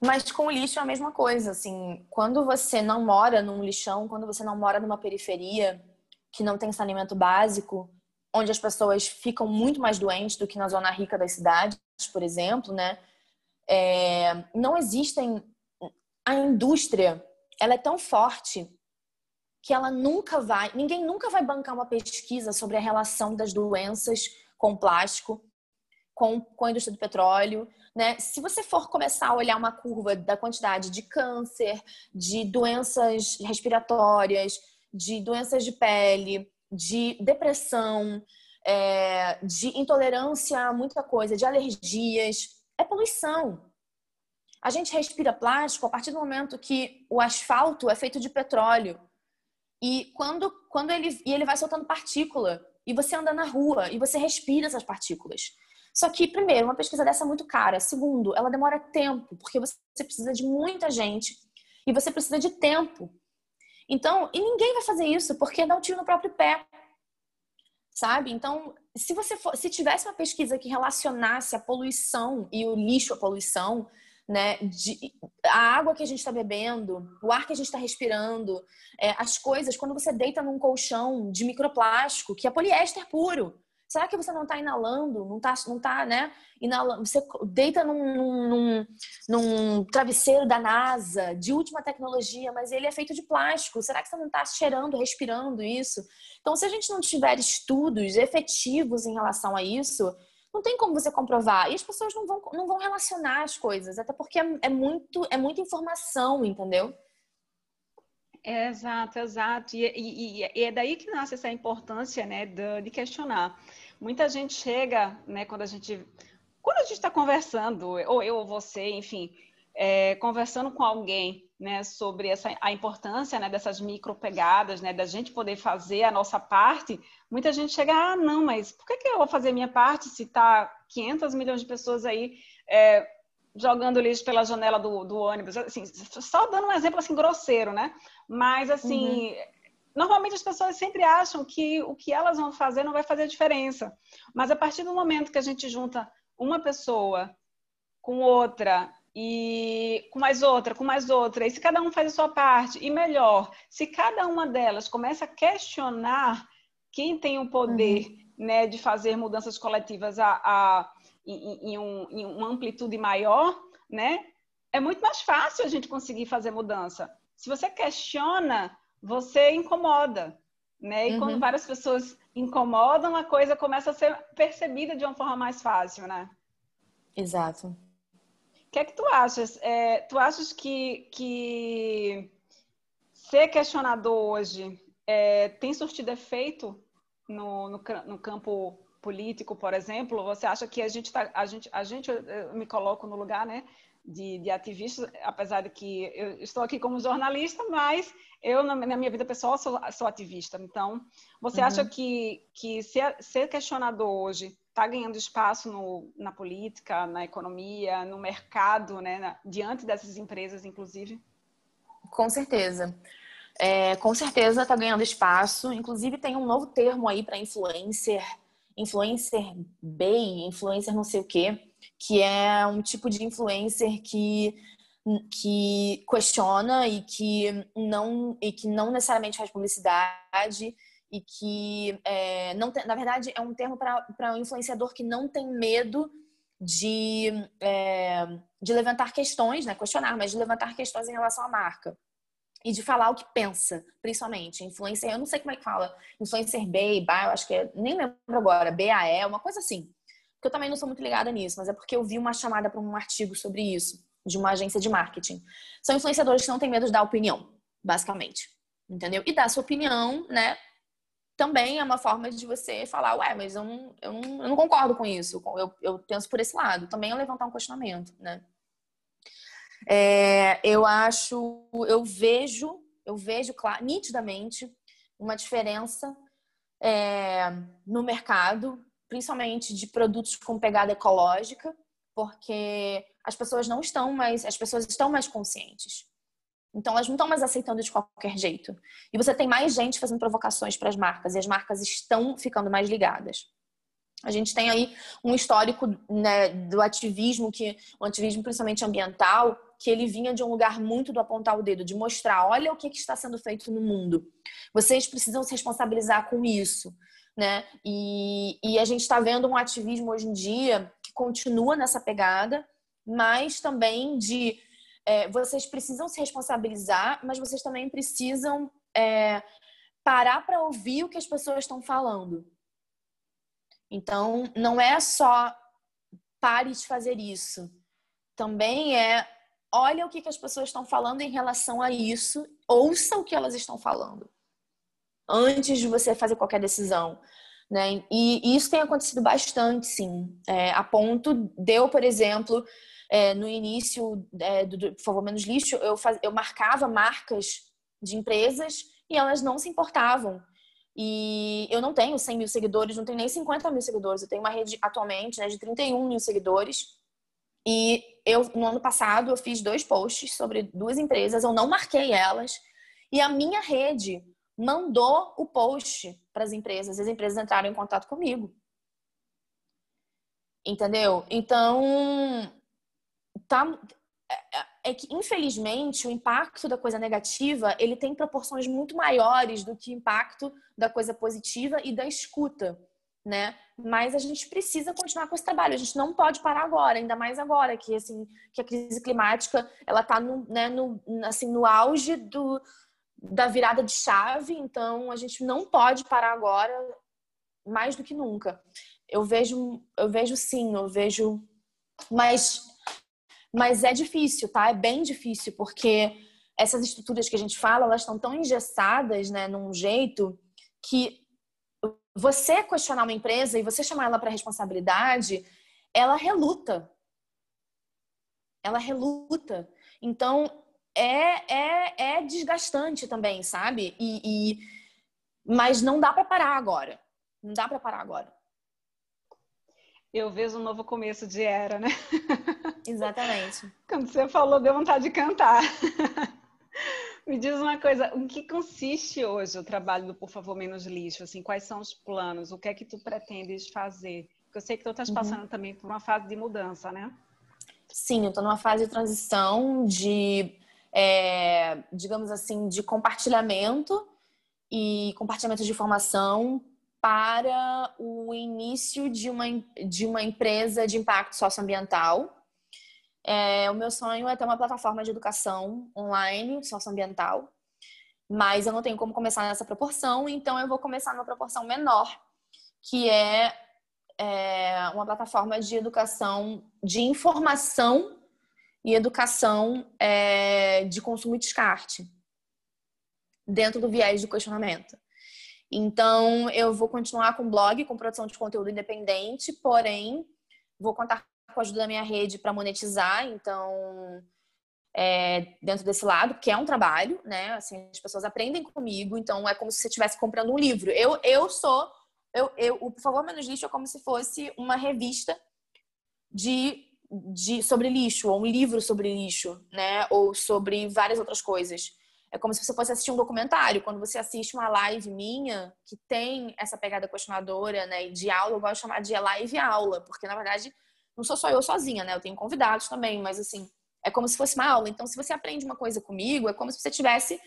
Mas com o lixo é a mesma coisa, assim, quando você não mora num lixão, quando você não mora numa periferia que não tem saneamento básico, onde as pessoas ficam muito mais doentes do que na zona rica das cidades, por exemplo, né? É, não existem a indústria, ela é tão forte que ela nunca vai, ninguém nunca vai bancar uma pesquisa sobre a relação das doenças com plástico, com, com a indústria do petróleo. Né? Se você for começar a olhar uma curva da quantidade de câncer, de doenças respiratórias, de doenças de pele, de depressão, é, de intolerância a muita coisa, de alergias, é poluição. A gente respira plástico a partir do momento que o asfalto é feito de petróleo. E quando, quando ele, e ele vai soltando partícula, e você anda na rua e você respira essas partículas. Só que, primeiro, uma pesquisa dessa é muito cara. Segundo, ela demora tempo, porque você precisa de muita gente e você precisa de tempo. Então, e ninguém vai fazer isso porque dá um tiro no próprio pé. Sabe? Então, se você for, se tivesse uma pesquisa que relacionasse a poluição e o lixo à poluição, né? De, a água que a gente está bebendo, o ar que a gente está respirando, é, as coisas, quando você deita num colchão de microplástico, que é poliéster puro. Será que você não está inalando? Não está, não tá, né? Inalando. Você deita num, num, num, travesseiro da NASA, de última tecnologia, mas ele é feito de plástico. Será que você não está cheirando, respirando isso? Então, se a gente não tiver estudos efetivos em relação a isso, não tem como você comprovar. E as pessoas não vão, não vão relacionar as coisas, até porque é, é muito, é muita informação, entendeu? É, exato, exato. E, e, e, é daí que nasce essa importância né, de, de questionar. Muita gente chega, né, quando a gente. Quando a gente está conversando, ou eu ou você, enfim, é, conversando com alguém né, sobre essa, a importância né, dessas micro pegadas, né, da gente poder fazer a nossa parte, muita gente chega, ah, não, mas por que, que eu vou fazer a minha parte se está 500 milhões de pessoas aí é, jogando lixo pela janela do, do, ônibus? Assim, só dando um exemplo assim grosseiro, né? Mas assim, uhum. normalmente as pessoas sempre acham que o que elas vão fazer não vai fazer diferença. Mas a partir do momento que a gente junta uma pessoa com outra e com mais outra, com mais outra. E se cada um faz a sua parte, e melhor, se cada uma delas começa a questionar quem tem o poder uhum. né, de fazer mudanças coletivas a, a em, em, um, em, uma amplitude maior, né, é muito mais fácil a gente conseguir fazer mudança. Se você questiona, você incomoda. Né? E uhum. quando várias pessoas incomodam, a coisa começa a ser percebida de uma forma mais fácil, né? Exato. O que é que tu achas? É, tu achas que, que ser questionador hoje é, tem surtido efeito no, no, no, campo político, por exemplo? Você acha que a gente tá, a gente, a gente eu me coloco no lugar, né, de, de ativista, apesar de que eu estou aqui como jornalista, mas eu na minha vida pessoal sou, sou ativista. Então, você uhum. acha que que ser, ser questionador hoje está ganhando espaço no, na política, na economia, no mercado, né, na, diante dessas empresas, inclusive? Com certeza. É, com certeza está ganhando espaço. Inclusive, tem um novo termo aí para influencer, influencer bay, influencer não sei o quê, que é um tipo de influencer que que questiona e que não e que não necessariamente faz publicidade e que é, não tem, na verdade é um termo para um influenciador que não tem medo de, é, de levantar questões, né? questionar, mas de levantar questões em relação à marca e de falar o que pensa, principalmente. Influencer, eu não sei como é que fala, influencer B, BA, eu acho que é, nem lembro agora, BAE, uma coisa assim. Porque eu também não sou muito ligada nisso, mas é porque eu vi uma chamada para um artigo sobre isso, de uma agência de marketing. São influenciadores que não têm medo de dar opinião, basicamente. Entendeu? E dar sua opinião, né? Também é uma forma de você falar, ué, mas eu não, eu não, eu não concordo com isso, eu, eu penso por esse lado. Também é levantar um questionamento, né? É, eu acho, eu vejo, eu vejo claro, nitidamente uma diferença é, no mercado, principalmente de produtos com pegada ecológica, porque as pessoas não estão mais, as pessoas estão mais conscientes. Então, elas não estão mais aceitando de qualquer jeito. E você tem mais gente fazendo provocações para as marcas, e as marcas estão ficando mais ligadas. A gente tem aí um histórico né, do ativismo, que o ativismo principalmente ambiental, que ele vinha de um lugar muito do apontar o dedo, de mostrar, olha o que, que está sendo feito no mundo. Vocês precisam se responsabilizar com isso. Né? E, e a gente está vendo um ativismo hoje em dia que continua nessa pegada, mas também de é, vocês precisam se responsabilizar, mas vocês também precisam é, parar para ouvir o que as pessoas estão falando. Então, não é só pare de fazer isso. Também é olha o que, que as pessoas estão falando em relação a isso, ouça o que elas estão falando antes de você fazer qualquer decisão. Né? E isso tem acontecido bastante, sim. É, a ponto de eu, por exemplo, é, no início é, do, do Por Favor Menos Lixo, eu, faz, eu marcava marcas de empresas e elas não se importavam. E eu não tenho 100 mil seguidores, não tenho nem 50 mil seguidores. Eu tenho uma rede atualmente né, de 31 mil seguidores. E eu, no ano passado, eu fiz dois posts sobre duas empresas, eu não marquei elas. E a minha rede mandou o post para as empresas, as empresas entraram em contato comigo. Entendeu? Então, tá é, é, é que infelizmente o impacto da coisa negativa ele tem proporções muito maiores do que o impacto da coisa positiva e da escuta, né? Mas a gente precisa continuar com esse trabalho. A gente não pode parar agora, ainda mais agora que assim que a crise climática ela está no, né, no, assim no auge do da virada de chave. Então a gente não pode parar agora mais do que nunca. Eu vejo, eu vejo sim, eu vejo, mas mas é difícil, tá? É bem difícil, porque essas estruturas que a gente fala, elas estão tão engessadas, né, num jeito que você questionar uma empresa e você chamar ela para responsabilidade, ela reluta. Ela reluta. Então, é, é, é desgastante também, sabe? E, e... Mas não dá para parar agora. Não dá para parar agora eu vejo um novo começo de era, né? Exatamente. Quando você falou, deu vontade de cantar. Me diz uma coisa, o que consiste hoje o trabalho do Por Favor Menos Lixo? Assim, quais são os planos? O que é que tu pretendes fazer? Porque eu sei que tu estás uhum. passando também por uma fase de mudança, né? Sim, eu estou numa fase de transição de, é, digamos assim, de compartilhamento e compartilhamento de informação para o início de uma, de uma empresa de impacto socioambiental. É, o meu sonho é ter uma plataforma de educação online socioambiental, mas eu não tenho como começar nessa proporção, então eu vou começar numa proporção menor, que é, é uma plataforma de educação, de informação e educação é, de consumo e descarte, dentro do viés do questionamento. Então, eu vou continuar com blog, com produção de conteúdo independente, porém, vou contar com a ajuda da minha rede para monetizar. Então, é, dentro desse lado, que é um trabalho, né? Assim, as pessoas aprendem comigo, então é como se você estivesse comprando um livro. Eu, eu sou, eu, eu, o Por Favor Menos Lixo é como se fosse uma revista de, de sobre lixo, ou um livro sobre lixo, né? Ou sobre várias outras coisas. É como se você fosse assistir um documentário. Quando você assiste uma live minha, que tem essa pegada questionadora, né, de aula, eu gosto de chamar de live aula, porque na verdade não sou só eu sozinha, né? Eu tenho convidados também, mas assim, é como se fosse uma aula. Então, se você aprende uma coisa comigo, é como se você estivesse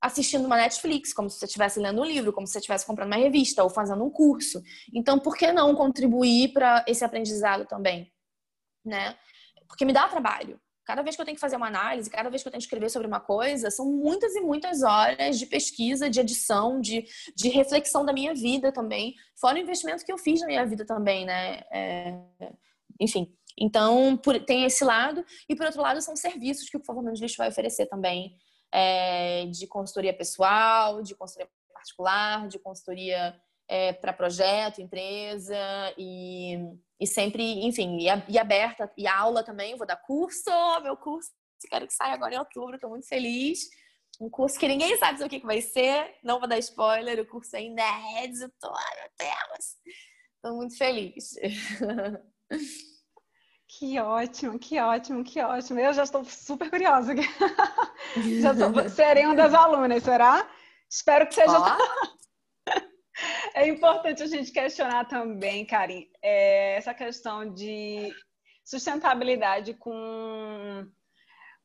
assistindo uma Netflix, como se você estivesse lendo um livro, como se você estivesse comprando uma revista ou fazendo um curso. Então, por que não contribuir para esse aprendizado também, né? Porque me dá trabalho. Cada vez que eu tenho que fazer uma análise, cada vez que eu tenho que escrever sobre uma coisa, são muitas e muitas horas de pesquisa, de edição, de, de reflexão da minha vida também. Fora o investimento que eu fiz na minha vida também, né? É, enfim. Então, por, tem esse lado. E, por outro lado, são serviços que o Favor Lixo vai oferecer também. É, de consultoria pessoal, de consultoria particular, de consultoria é, para projeto, empresa e e sempre, enfim, e, e aberta, e aula também, vou dar curso, meu curso, quero que saia agora em outubro, estou muito feliz. Um curso que ninguém sabe o que, que vai ser, não vou dar spoiler, o curso é inédito, ai meu Deus, estou muito feliz. Que ótimo, que ótimo, que ótimo. Eu já estou super curiosa. já tô, serei uma das alunas, será? Espero que seja. Oh. É importante a gente questionar também, Karim, é, essa questão de sustentabilidade com,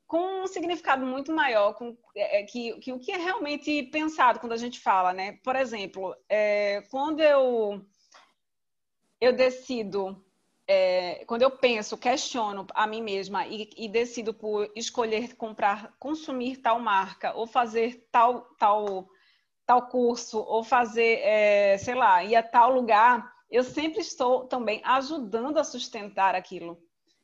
com um significado muito maior, com, é, que, que o que é realmente pensado quando a gente fala, né? Por exemplo, é, quando eu, eu decido é, quando eu penso, questiono a mim mesma e, e, decido por escolher comprar, consumir tal marca ou fazer tal, tal tal curso ou fazer, é, sei lá, ir a tal lugar, eu sempre estou também ajudando a sustentar aquilo.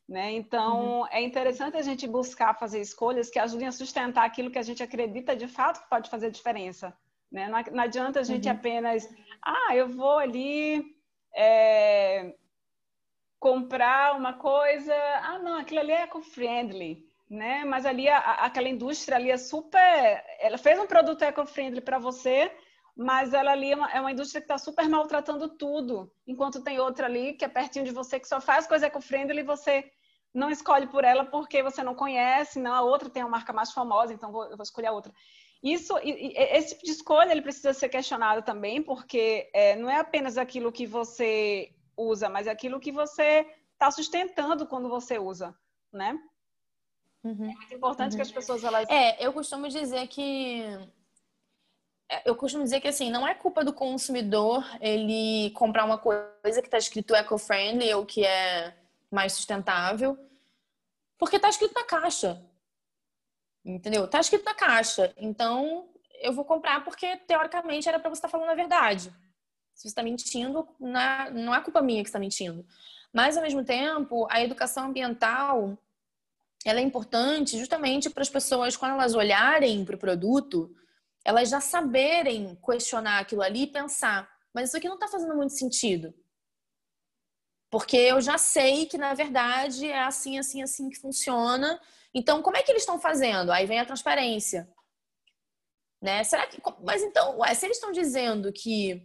Né? Então, uhum. é interessante a gente buscar fazer escolhas que ajudem a sustentar aquilo que a gente acredita de fato que pode fazer diferença. Né? Não, não adianta a gente uhum. apenas, ah, eu vou ali é, comprar uma coisa, ah, não, aquilo ali é eco-friendly né? Mas ali a, aquela indústria ali é super, ela fez um produto eco-friendly para você, mas ela ali é uma, é uma indústria que está super maltratando tudo, enquanto tem outra ali que é pertinho de você que só faz coisa eco-friendly e você não escolhe por ela porque você não conhece, não a outra tem uma marca mais famosa, então vou, eu vou escolher a outra. Isso, esse tipo de escolha ele precisa ser questionado também, porque é, não é apenas aquilo que você usa, mas é aquilo que você está sustentando quando você usa, né? Uhum. É muito importante uhum. que as pessoas elas. É, eu costumo dizer que é, eu costumo dizer que assim, não é culpa do consumidor ele comprar uma coisa que está escrito eco-friendly ou que é mais sustentável, porque está escrito na caixa. Entendeu? Está escrito na caixa. Então, eu vou comprar porque teoricamente era para você estar tá falando a verdade. Se você está mentindo, não é culpa minha que está mentindo. Mas ao mesmo tempo, a educação ambiental ela é importante justamente para as pessoas, quando elas olharem para o produto, elas já saberem questionar aquilo ali e pensar, mas isso aqui não está fazendo muito sentido. Porque eu já sei que, na verdade, é assim, assim, assim que funciona. Então, como é que eles estão fazendo? Aí vem a transparência. Né? Será que. Mas então, ué, se eles estão dizendo que,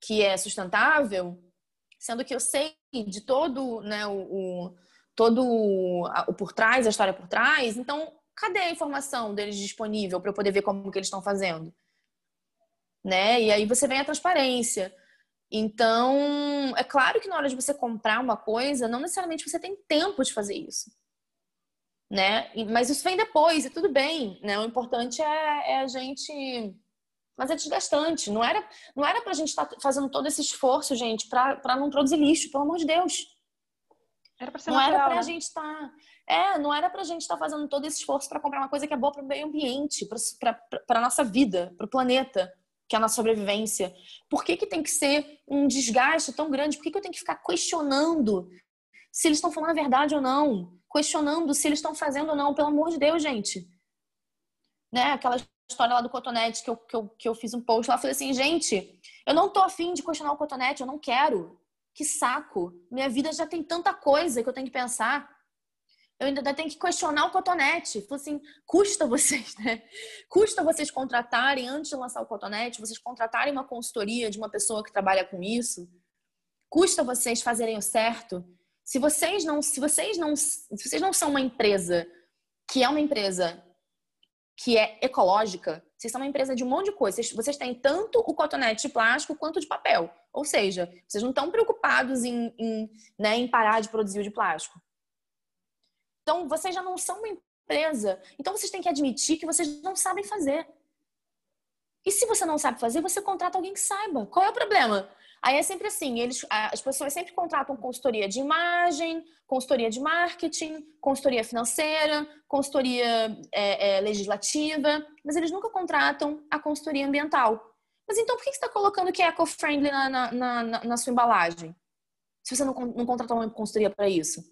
que é sustentável, sendo que eu sei de todo né, o, o todo o por trás, a história por trás. Então, cadê a informação deles disponível para eu poder ver como que eles estão fazendo? Né? E aí você vem a transparência. Então, é claro que na hora de você comprar uma coisa, não necessariamente você tem tempo de fazer isso. né? Mas isso vem depois e tudo bem, né? O importante é, é a gente mas é desgastante. Não era, não era pra gente estar tá fazendo todo esse esforço, gente, para não produzir lixo, pelo amor de Deus. Era pra ser não natural, era pra né? gente estar. Tá... É, não era pra gente estar tá fazendo todo esse esforço para comprar uma coisa que é boa para o meio ambiente, para nossa vida, para o planeta, que é a nossa sobrevivência. Por que, que tem que ser um desgaste tão grande? Por que, que eu tenho que ficar questionando se eles estão falando a verdade ou não? Questionando se eles estão fazendo ou não? Pelo amor de Deus, gente. Né? Aquela história lá do cotonete que eu, que eu, que eu fiz um post lá, falei assim, gente, eu não tô afim de questionar o cotonete, eu não quero. Que saco. Minha vida já tem tanta coisa que eu tenho que pensar. Eu ainda tenho que questionar o cotonete. Falei assim, custa vocês, né? Custa vocês contratarem, antes de lançar o cotonete, vocês contratarem uma consultoria de uma pessoa que trabalha com isso. Custa vocês fazerem o certo. Se vocês não, se vocês não, se vocês não são uma empresa que é uma empresa que é ecológica, vocês são uma empresa de um monte de coisa. Vocês, vocês têm tanto o cotonete de plástico quanto de papel. Ou seja, vocês não estão preocupados em, em, né, em parar de produzir o de plástico. Então, vocês já não são uma empresa. Então, vocês têm que admitir que vocês não sabem fazer. E se você não sabe fazer, você contrata alguém que saiba. Qual é o problema? Aí é sempre assim, eles, as pessoas sempre contratam consultoria de imagem, consultoria de marketing, consultoria financeira, consultoria é, é, legislativa, mas eles nunca contratam a consultoria ambiental. Mas então por que você está colocando que é eco-friendly na, na, na, na, sua embalagem? Se você não, não contratou uma consultoria para isso?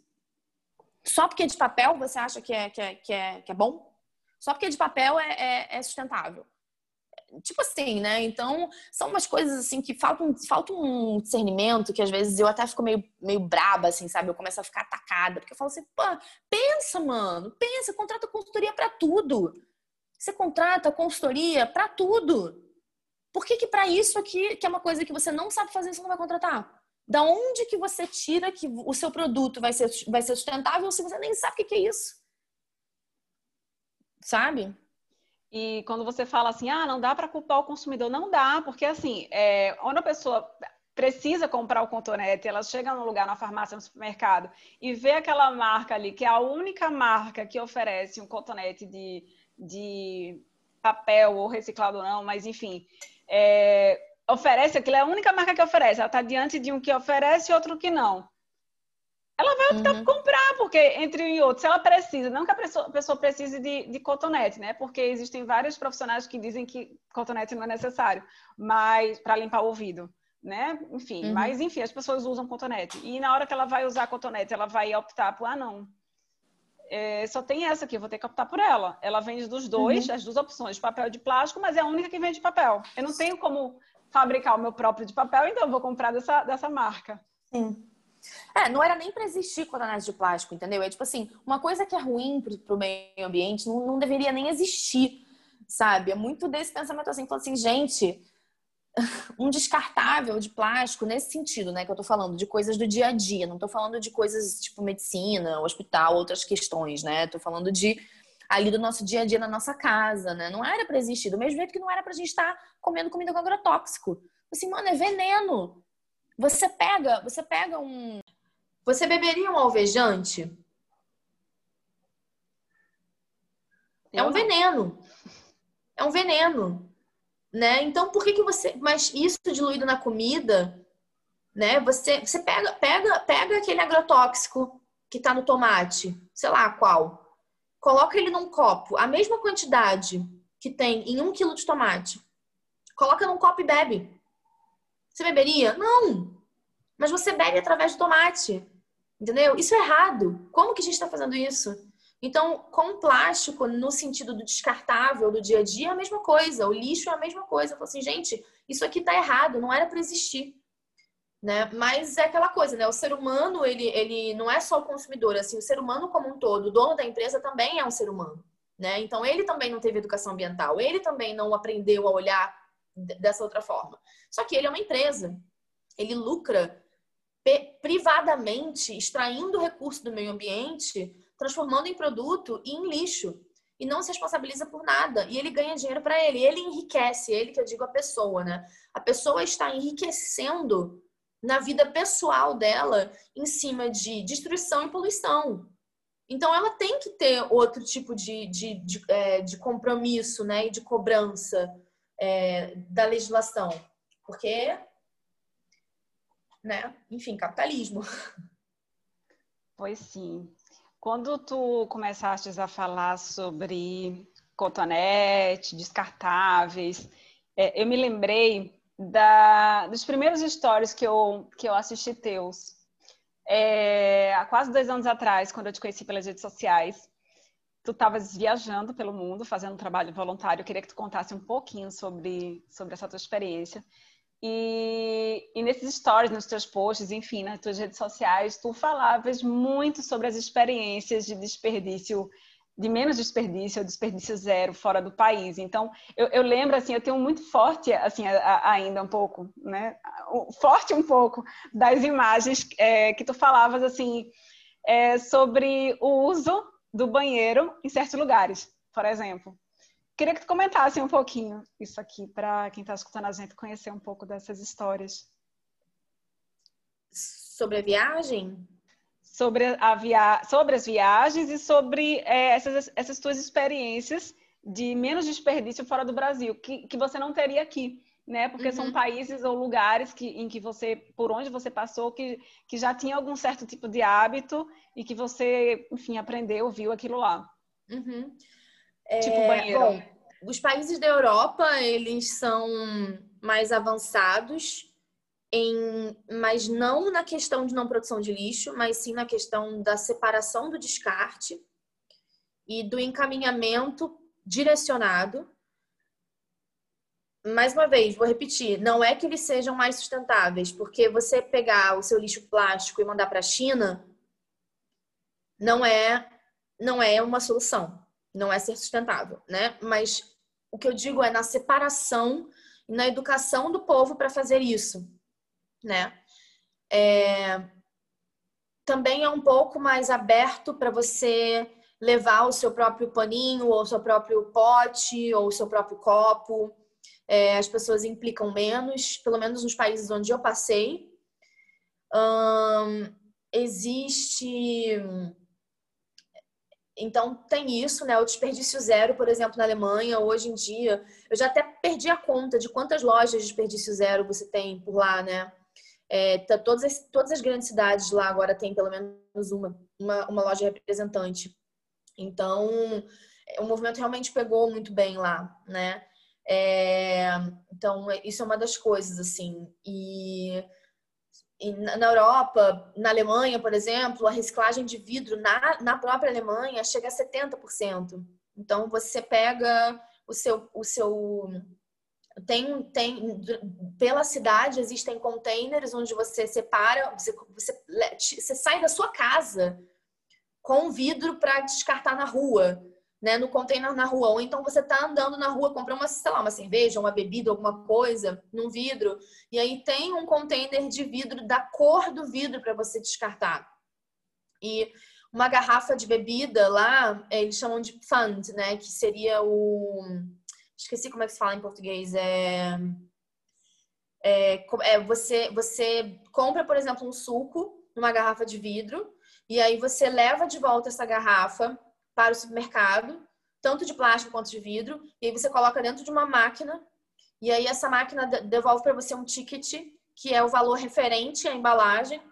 Só porque é de papel você acha que é, que é, que é, que é bom? Só porque é de papel é, é, é sustentável? Tipo assim, né? Então, são umas coisas assim que faltam, falta um discernimento que às vezes eu até fico meio, meio braba, assim, sabe? Eu começo a ficar atacada, porque eu falo assim, pô, pensa, mano, pensa, contrata consultoria para tudo. Você contrata consultoria para tudo. Por que que para isso aqui, que é uma coisa que você não sabe fazer, você não vai contratar? Da onde que você tira que o seu produto vai ser, vai ser sustentável se você nem sabe o que, que é isso? Sabe? E quando você fala assim, ah, não dá para culpar o consumidor, não dá, porque assim, é, quando a pessoa precisa comprar o cotonete, ela chega no lugar, na farmácia, no supermercado, e vê aquela marca ali, que é a única marca que oferece um cotonete de, de papel ou reciclado ou não, mas enfim, é, oferece aquilo, é a única marca que oferece. Ela está diante de um que oferece e outro que não ela vai optar uhum. por comprar, porque entre outros, se ela precisa, não que a pessoa, a pessoa precise de, de, cotonete, né? Porque existem vários profissionais que dizem que cotonete não é necessário, mas para limpar o ouvido, né? Enfim, uhum. mas enfim, as pessoas usam cotonete. E na hora que ela vai usar cotonete, ela vai optar por, ah, não, é, só tem essa aqui, eu vou ter que optar por ela. Ela vende dos dois, uhum. as duas opções, papel e de plástico, mas é a única que vende papel. Eu não tenho como fabricar o meu próprio de papel, então eu vou comprar dessa, dessa marca. Sim. É, não era nem para existir cotonete de plástico, entendeu? É tipo assim, uma coisa que é ruim pro, pro meio ambiente não, não deveria nem existir, sabe? É muito desse pensamento assim, falando assim, gente, um descartável de plástico nesse sentido, né, que eu tô falando, de coisas do dia a dia, não tô falando de coisas tipo medicina, hospital, outras questões, né? Tô falando de ali do nosso dia a dia na nossa casa, né? Não era para existir, do mesmo jeito que não era pra gente estar tá comendo comida com agrotóxico. Assim, mano, é veneno. Você pega, você pega um. Você beberia um alvejante? É um veneno. É um veneno, né? Então por que que você, mas isso diluído na comida, né? Você você pega pega pega aquele agrotóxico que tá no tomate, sei lá qual, coloca ele num copo, a mesma quantidade que tem em um quilo de tomate, coloca num copo e bebe. Você beberia? Não. Mas você bebe através do tomate. Entendeu? Isso é errado. Como que a gente está fazendo isso? Então, com plástico, no sentido do descartável do dia a dia, é a mesma coisa. O lixo é a mesma coisa. Eu falo assim, gente, isso aqui está errado, não era para existir. Né? Mas é aquela coisa, né? O ser humano, ele, ele não é só o consumidor, assim, o ser humano como um todo, o dono da empresa também é um ser humano, né? Então ele também não teve educação ambiental, ele também não aprendeu a olhar dessa outra forma. Só que ele é uma empresa, ele lucra privadamente, extraindo recurso do meio ambiente, transformando em produto e em lixo. E não se responsabiliza por nada. E ele ganha dinheiro para ele. Ele enriquece, ele que eu digo a pessoa, né? A pessoa está enriquecendo na vida pessoal dela em cima de destruição e poluição. Então, ela tem que ter outro tipo de, de, de, é, de compromisso né, e de cobrança é, da legislação. Porque, né, enfim, capitalismo. Pois sim. Quando tu começaste a falar sobre cotonete, descartáveis, é, eu me lembrei da, dos primeiros stories que eu, que eu assisti teus. É, há quase dois anos atrás, quando eu te conheci pelas redes sociais, tu estavas viajando pelo mundo, fazendo um trabalho voluntário. Eu queria que tu contasse um pouquinho sobre, sobre essa tua experiência. E, e, nesses stories, nos teus posts, enfim, nas tuas redes sociais, tu falavas muito sobre as experiências de desperdício, de menos desperdício, ou desperdício zero fora do país. Então, eu, eu lembro, assim, eu tenho muito forte, assim, a, a, ainda um pouco, né, forte um pouco das imagens é, que tu falavas, assim, é, sobre o uso do banheiro em certos lugares, por exemplo. Queria que tu comentasse um pouquinho isso aqui para quem está escutando a gente conhecer um pouco dessas histórias. Sobre a viagem? Sobre, a via... sobre as viagens e sobre é, essas, essas tuas experiências de menos desperdício fora do Brasil, que, que você não teria aqui, né? Porque uhum. são países ou lugares que, em que você, por onde você passou, que, que já tinha algum certo tipo de hábito e que você, enfim, aprendeu, viu aquilo lá. Uhum. Tipo é, banheiro. Bom, os países da Europa, eles são mais avançados em, mas não na questão de não produção de lixo, mas sim na questão da separação do descarte e do encaminhamento direcionado. Mais uma vez, vou repetir, não é que eles sejam mais sustentáveis, porque você pegar o seu lixo plástico e mandar para a China não é não é uma solução não é ser sustentável, né? Mas o que eu digo é na separação e na educação do povo para fazer isso, né? É... Também é um pouco mais aberto para você levar o seu próprio paninho, ou o seu próprio pote, ou o seu próprio copo. É, as pessoas implicam menos, pelo menos nos países onde eu passei. Hum, existe então tem isso, né? O desperdício zero, por exemplo, na Alemanha, hoje em dia, eu já até perdi a conta de quantas lojas de desperdício zero você tem por lá, né? É, tá, todas, as, todas as grandes cidades lá agora tem pelo menos uma, uma, uma loja representante. Então, o movimento realmente pegou muito bem lá, né? É, então, isso é uma das coisas, assim. E na Europa, na Alemanha, por exemplo, a reciclagem de vidro na, na própria Alemanha chega a 70%. Então, você pega o seu, o seu tem, tem pela cidade existem containers onde você separa, você, você, você sai da sua casa com vidro para descartar na rua né, no container na rua. Ou então você tá andando na rua, compra uma, sei lá, uma cerveja, uma bebida, alguma coisa, num vidro, e aí tem um container de vidro da cor do vidro para você descartar. E uma garrafa de bebida lá, eles chamam de fund, né, que seria o esqueci como é que se fala em português, é é, é você você compra, por exemplo, um suco numa garrafa de vidro e aí você leva de volta essa garrafa para o supermercado, tanto de plástico quanto de vidro, e aí você coloca dentro de uma máquina, e aí essa máquina devolve para você um ticket, que é o valor referente à embalagem,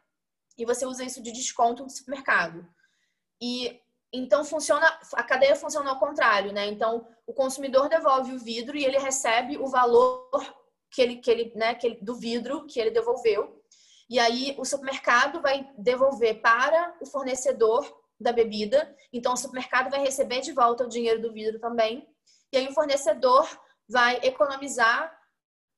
e você usa isso de desconto no supermercado. E então funciona, a cadeia funciona ao contrário, né? Então o consumidor devolve o vidro e ele recebe o valor que ele, que ele, né, que ele, do vidro que ele devolveu. E aí o supermercado vai devolver para o fornecedor da bebida, então o supermercado vai receber de volta o dinheiro do vidro também, e aí o fornecedor vai economizar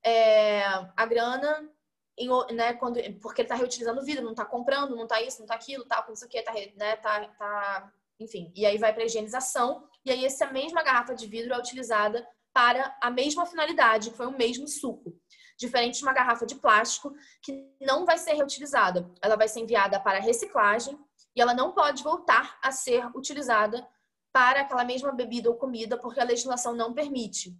é, a grana em, né, quando, porque ele está reutilizando o vidro, não está comprando, não está isso, não está aquilo, tal, não sei o que, tá, né, tá, tá, enfim. E aí vai para higienização, e aí essa mesma garrafa de vidro é utilizada para a mesma finalidade, que foi o mesmo suco. Diferente de uma garrafa de plástico que não vai ser reutilizada. Ela vai ser enviada para reciclagem e ela não pode voltar a ser utilizada para aquela mesma bebida ou comida, porque a legislação não permite.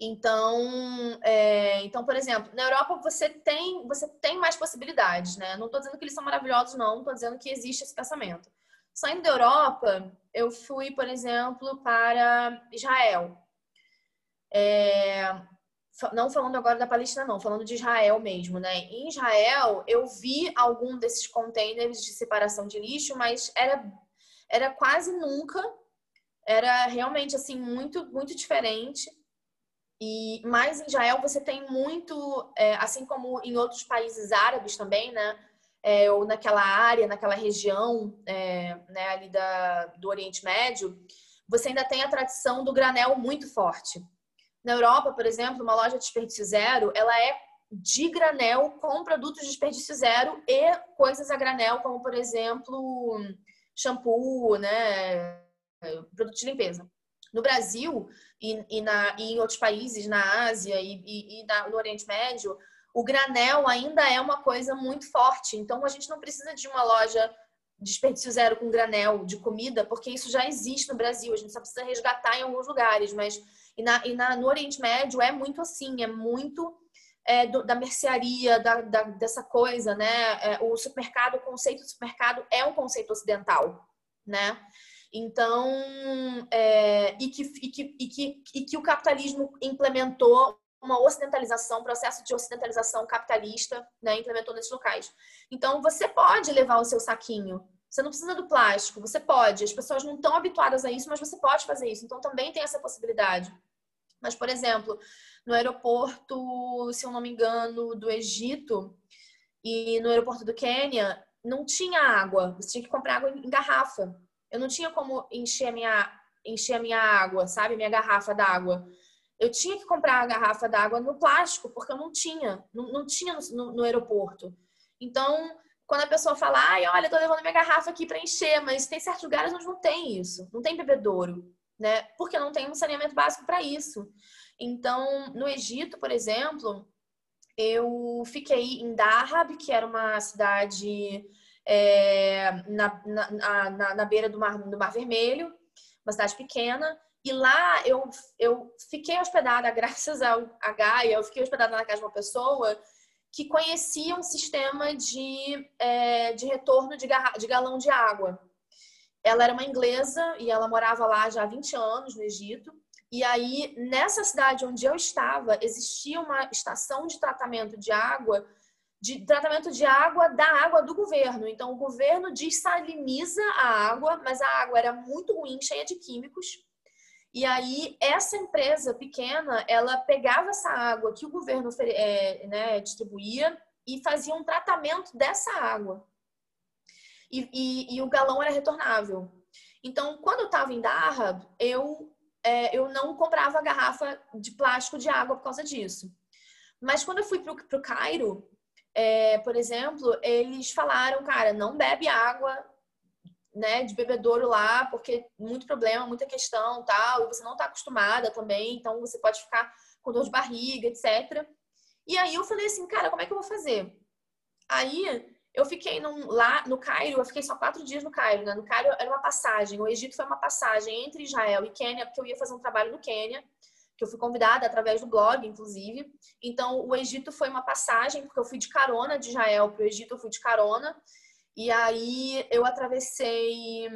Então, é, então, por exemplo, na Europa você tem, você tem mais possibilidades, né? Não estou dizendo que eles são maravilhosos, não, estou dizendo que existe esse pensamento. Saindo da Europa, eu fui, por exemplo, para Israel. É, não falando agora da Palestina, não, falando de Israel mesmo, né? Em Israel, eu vi algum desses containers de separação de lixo, mas era, era quase nunca. Era realmente, assim, muito, muito diferente. E, mas em Israel você tem muito, é, assim como em outros países árabes também, né? É, ou naquela área, naquela região é, né, ali da, do Oriente Médio, você ainda tem a tradição do granel muito forte. Na Europa, por exemplo, uma loja de desperdício zero, ela é de granel com produtos de desperdício zero e coisas a granel, como por exemplo, shampoo, né, produto de limpeza. No Brasil e, e, na, e em outros países, na Ásia e, e, e na, no Oriente Médio, o granel ainda é uma coisa muito forte. Então, a gente não precisa de uma loja desperdício zero com granel de comida, porque isso já existe no Brasil. A gente só precisa resgatar em alguns lugares, mas e, na, e na, no Oriente Médio é muito assim, é muito é, do, da mercearia, da, da, dessa coisa, né? É, o supermercado, o conceito do supermercado é um conceito ocidental, né? Então, é, e, que, e, que, e, que, e que o capitalismo implementou uma ocidentalização, processo de ocidentalização capitalista, né, implementou nesses locais. Então, você pode levar o seu saquinho. Você não precisa do plástico, você pode. As pessoas não estão habituadas a isso, mas você pode fazer isso. Então, também tem essa possibilidade. Mas, por exemplo, no aeroporto, se eu não me engano, do Egito e no aeroporto do Quênia, não tinha água. Você tinha que comprar água em garrafa. Eu não tinha como encher a minha, encher a minha água, sabe? Minha garrafa d'água. Eu tinha que comprar a garrafa d'água no plástico, porque eu não tinha. Não, não tinha no, no, aeroporto. Então, quando a pessoa fala, ai, olha, tô levando minha garrafa aqui para encher, mas tem certos lugares onde não tem isso. Não tem bebedouro né? Porque não tem um saneamento básico para isso. Então, no Egito, por exemplo, eu fiquei em Dahab, que era uma cidade é, na, na, na, na, beira do mar, do mar Vermelho, uma cidade pequena. E lá eu, eu fiquei hospedada, graças ao, a Gaia, eu fiquei hospedada na casa de uma pessoa que conhecia um sistema de, é, de retorno de, garra, de galão de água. Ela era uma inglesa e ela morava lá já há 20 anos no Egito. E aí, nessa cidade onde eu estava, existia uma estação de tratamento de água, de tratamento de água da água do governo. Então, o governo dessaliniza a água, mas a água era muito ruim, cheia de químicos. E aí, essa empresa pequena, ela pegava essa água que o governo é, né, distribuía e fazia um tratamento dessa água e, e, e o galão era retornável. Então, quando eu estava em Dahab, eu, é, eu não comprava garrafa de plástico de água por causa disso. Mas quando eu fui para o Cairo, é, por exemplo, eles falaram, cara, não bebe água né, de bebedouro lá, porque muito problema, muita questão tal, e você não está acostumada também, então você pode ficar com dor de barriga, etc. E aí eu falei assim, cara, como é que eu vou fazer? Aí eu fiquei num, lá no Cairo, eu fiquei só quatro dias no Cairo, né? No Cairo era uma passagem, o Egito foi uma passagem entre Israel e Quênia, porque eu ia fazer um trabalho no Quênia, que eu fui convidada através do blog, inclusive. Então, o Egito foi uma passagem, porque eu fui de carona de Israel para o Egito, eu fui de carona. E aí eu atravessei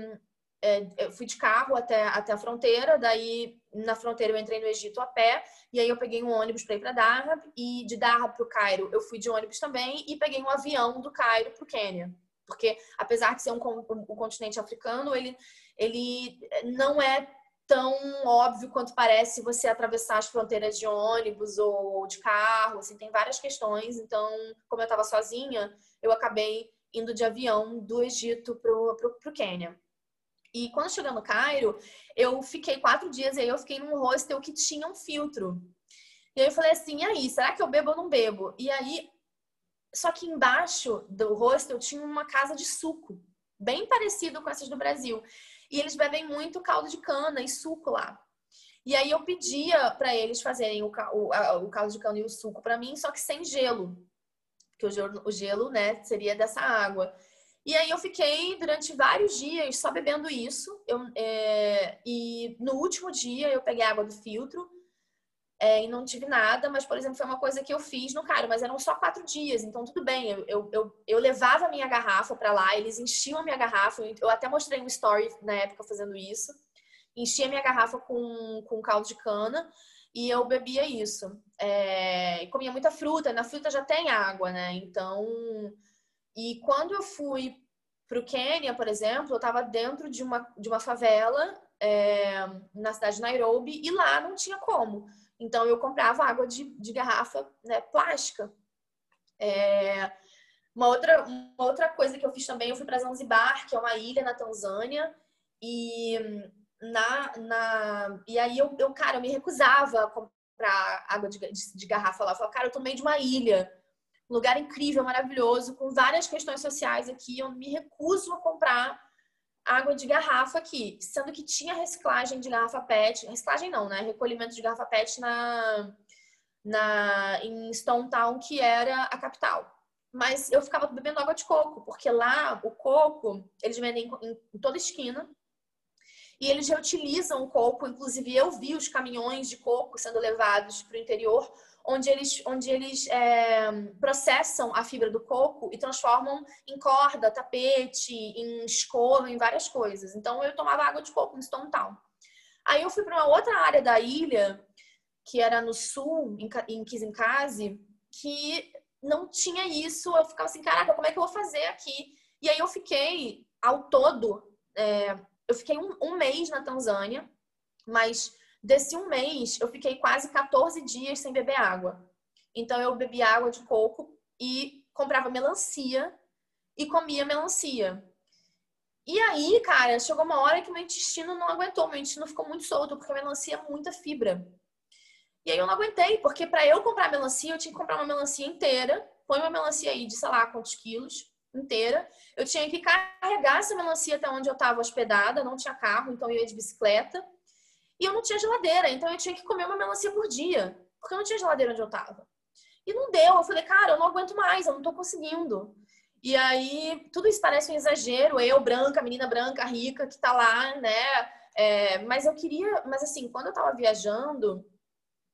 é, eu fui de carro até, até a fronteira, daí na fronteira eu entrei no Egito a pé, e aí eu peguei um ônibus para ir para Dahab, e de Dahab para o Cairo eu fui de ônibus também, e peguei um avião do Cairo para o Quênia. Porque apesar de ser um, um, continente africano, ele, ele não é tão óbvio quanto parece você atravessar as fronteiras de ônibus ou de carro, assim, tem várias questões. Então, como eu estava sozinha, eu acabei indo de avião do Egito para o Quênia. E quando chegou no Cairo, eu fiquei quatro dias e aí eu fiquei num hostel que tinha um filtro. E aí eu falei assim, e aí, será que eu bebo ou não bebo? E aí, só que embaixo do hostel tinha uma casa de suco, bem parecido com essas do Brasil. E eles bebem muito caldo de cana e suco lá. E aí eu pedia para eles fazerem o, o, o, caldo de cana e o suco para mim, só que sem gelo. O gelo, o gelo, né, seria dessa água. E aí eu fiquei durante vários dias só bebendo isso. Eu, é, e no último dia eu peguei água do filtro. é, e não tive nada, mas, por exemplo, foi uma coisa que eu fiz no cara, mas eram só quatro dias, então tudo bem. Eu, eu, eu, eu levava a minha garrafa para lá, eles enchiam a minha garrafa, eu até mostrei um story na época fazendo isso. Enchia a minha garrafa com, com caldo de cana e eu bebia isso. É, comia muita fruta, na fruta já tem água, né? Então. E quando eu fui para o Quênia, por exemplo, eu estava dentro de uma, de uma favela é, na cidade de Nairobi e lá não tinha como. Então eu comprava água de, de garrafa né, plástica. É, uma, outra, uma outra coisa que eu fiz também, eu fui para Zanzibar, que é uma ilha na Tanzânia, e na, na e aí eu, eu, cara, eu me recusava a comprar água de, de, de garrafa lá. Eu falava, cara, eu tô meio de uma ilha, um lugar incrível, maravilhoso, com várias questões sociais aqui, eu me recuso a comprar água de garrafa aqui, sendo que tinha reciclagem de garrafa PET, reciclagem não, né? Recolhimento de garrafa PET na, na em Stone Town, que era a capital. Mas eu ficava bebendo água de coco, porque lá o coco eles vendem em, em toda esquina. E eles reutilizam o coco, inclusive eu vi os caminhões de coco sendo levados para o interior onde eles, onde eles é, processam a fibra do coco e transformam em corda, tapete, em escova, em várias coisas. Então eu tomava água de coco no Stone Town. Aí eu fui para uma outra área da ilha, que era no sul, em Kizinkase, que não tinha isso. Eu ficava assim, caraca, como é que eu vou fazer aqui? E aí eu fiquei, ao todo, é, eu fiquei um, um mês na Tanzânia, mas Desse um mês, eu fiquei quase 14 dias sem beber água. Então, eu bebi água de coco e comprava melancia e comia melancia. E aí, cara, chegou uma hora que meu intestino não aguentou, meu intestino ficou muito solto, porque a melancia é muita fibra. E aí eu não aguentei, porque para eu comprar melancia, eu tinha que comprar uma melancia inteira. Põe uma melancia aí de sei lá quantos quilos, inteira. Eu tinha que carregar essa melancia até onde eu estava hospedada, não tinha carro, então eu ia de bicicleta. E eu não tinha geladeira, então eu tinha que comer uma melancia por dia, porque eu não tinha geladeira onde eu tava. E não deu. Eu falei, cara, eu não aguento mais, eu não tô conseguindo. E aí, tudo isso parece um exagero. Eu, branca, menina branca, rica, que tá lá, né? É, mas eu queria, mas assim, quando eu tava viajando,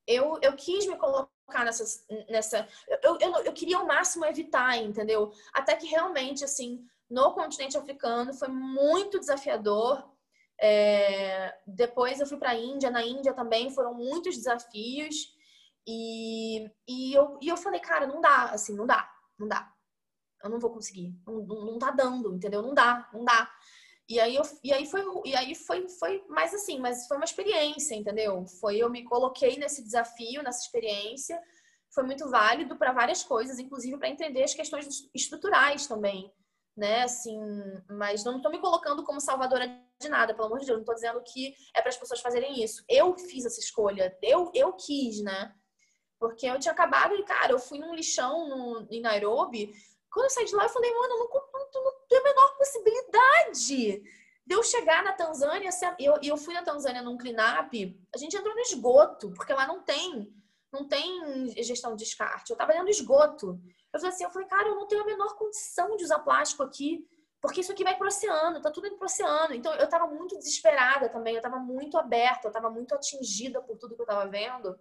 eu, eu quis me colocar nessa. nessa eu, eu, eu queria ao máximo evitar, entendeu? Até que realmente, assim, no continente africano foi muito desafiador é, depois eu fui para a Índia, na Índia também foram muitos desafios. E, e, eu, e eu falei, cara, não dá, assim, não dá, não dá. Eu não vou conseguir, não, não, não tá dando, entendeu? Não dá, não dá. E aí, eu, e aí, foi, e aí foi, foi mais assim, mas foi uma experiência, entendeu? Foi, eu me coloquei nesse desafio, nessa experiência. Foi muito válido para várias coisas, inclusive para entender as questões estruturais também né? Assim, mas não estou me colocando como salvadora de nada, pelo amor de Deus. Não estou dizendo que é para as pessoas fazerem isso. Eu fiz essa escolha, eu, eu quis, né? Porque eu tinha acabado e, cara, eu fui num lixão no, em Nairobi. Quando eu saí de lá, eu falei, mano, eu não, não, não tenho a menor possibilidade de eu chegar na Tanzânia. Eu, eu fui na Tanzânia num cleanup, a gente entrou no esgoto, porque lá não tem, não tem gestão de descarte. Eu tava dentro do esgoto. Eu falei assim, eu falei, cara, eu não tenho a menor condição de usar plástico aqui, porque isso aqui vai pro oceano, tá tudo indo pro oceano. Então eu tava muito desesperada também, eu tava muito aberta, eu tava muito atingida por tudo que eu tava vendo.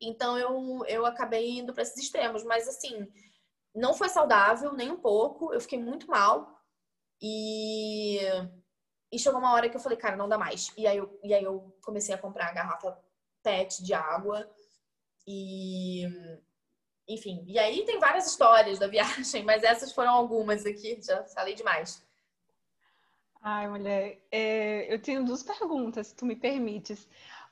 Então eu, eu acabei indo para esses extremos, mas assim, não foi saudável nem um pouco, eu fiquei muito mal. E, e chegou uma hora que eu falei, cara, não dá mais. E aí eu, e aí eu comecei a comprar a garrafa PET de água. E, enfim, e aí tem várias histórias da viagem, mas essas foram algumas aqui, já falei demais. Ai, mulher, é, eu tenho duas perguntas, se tu me permites.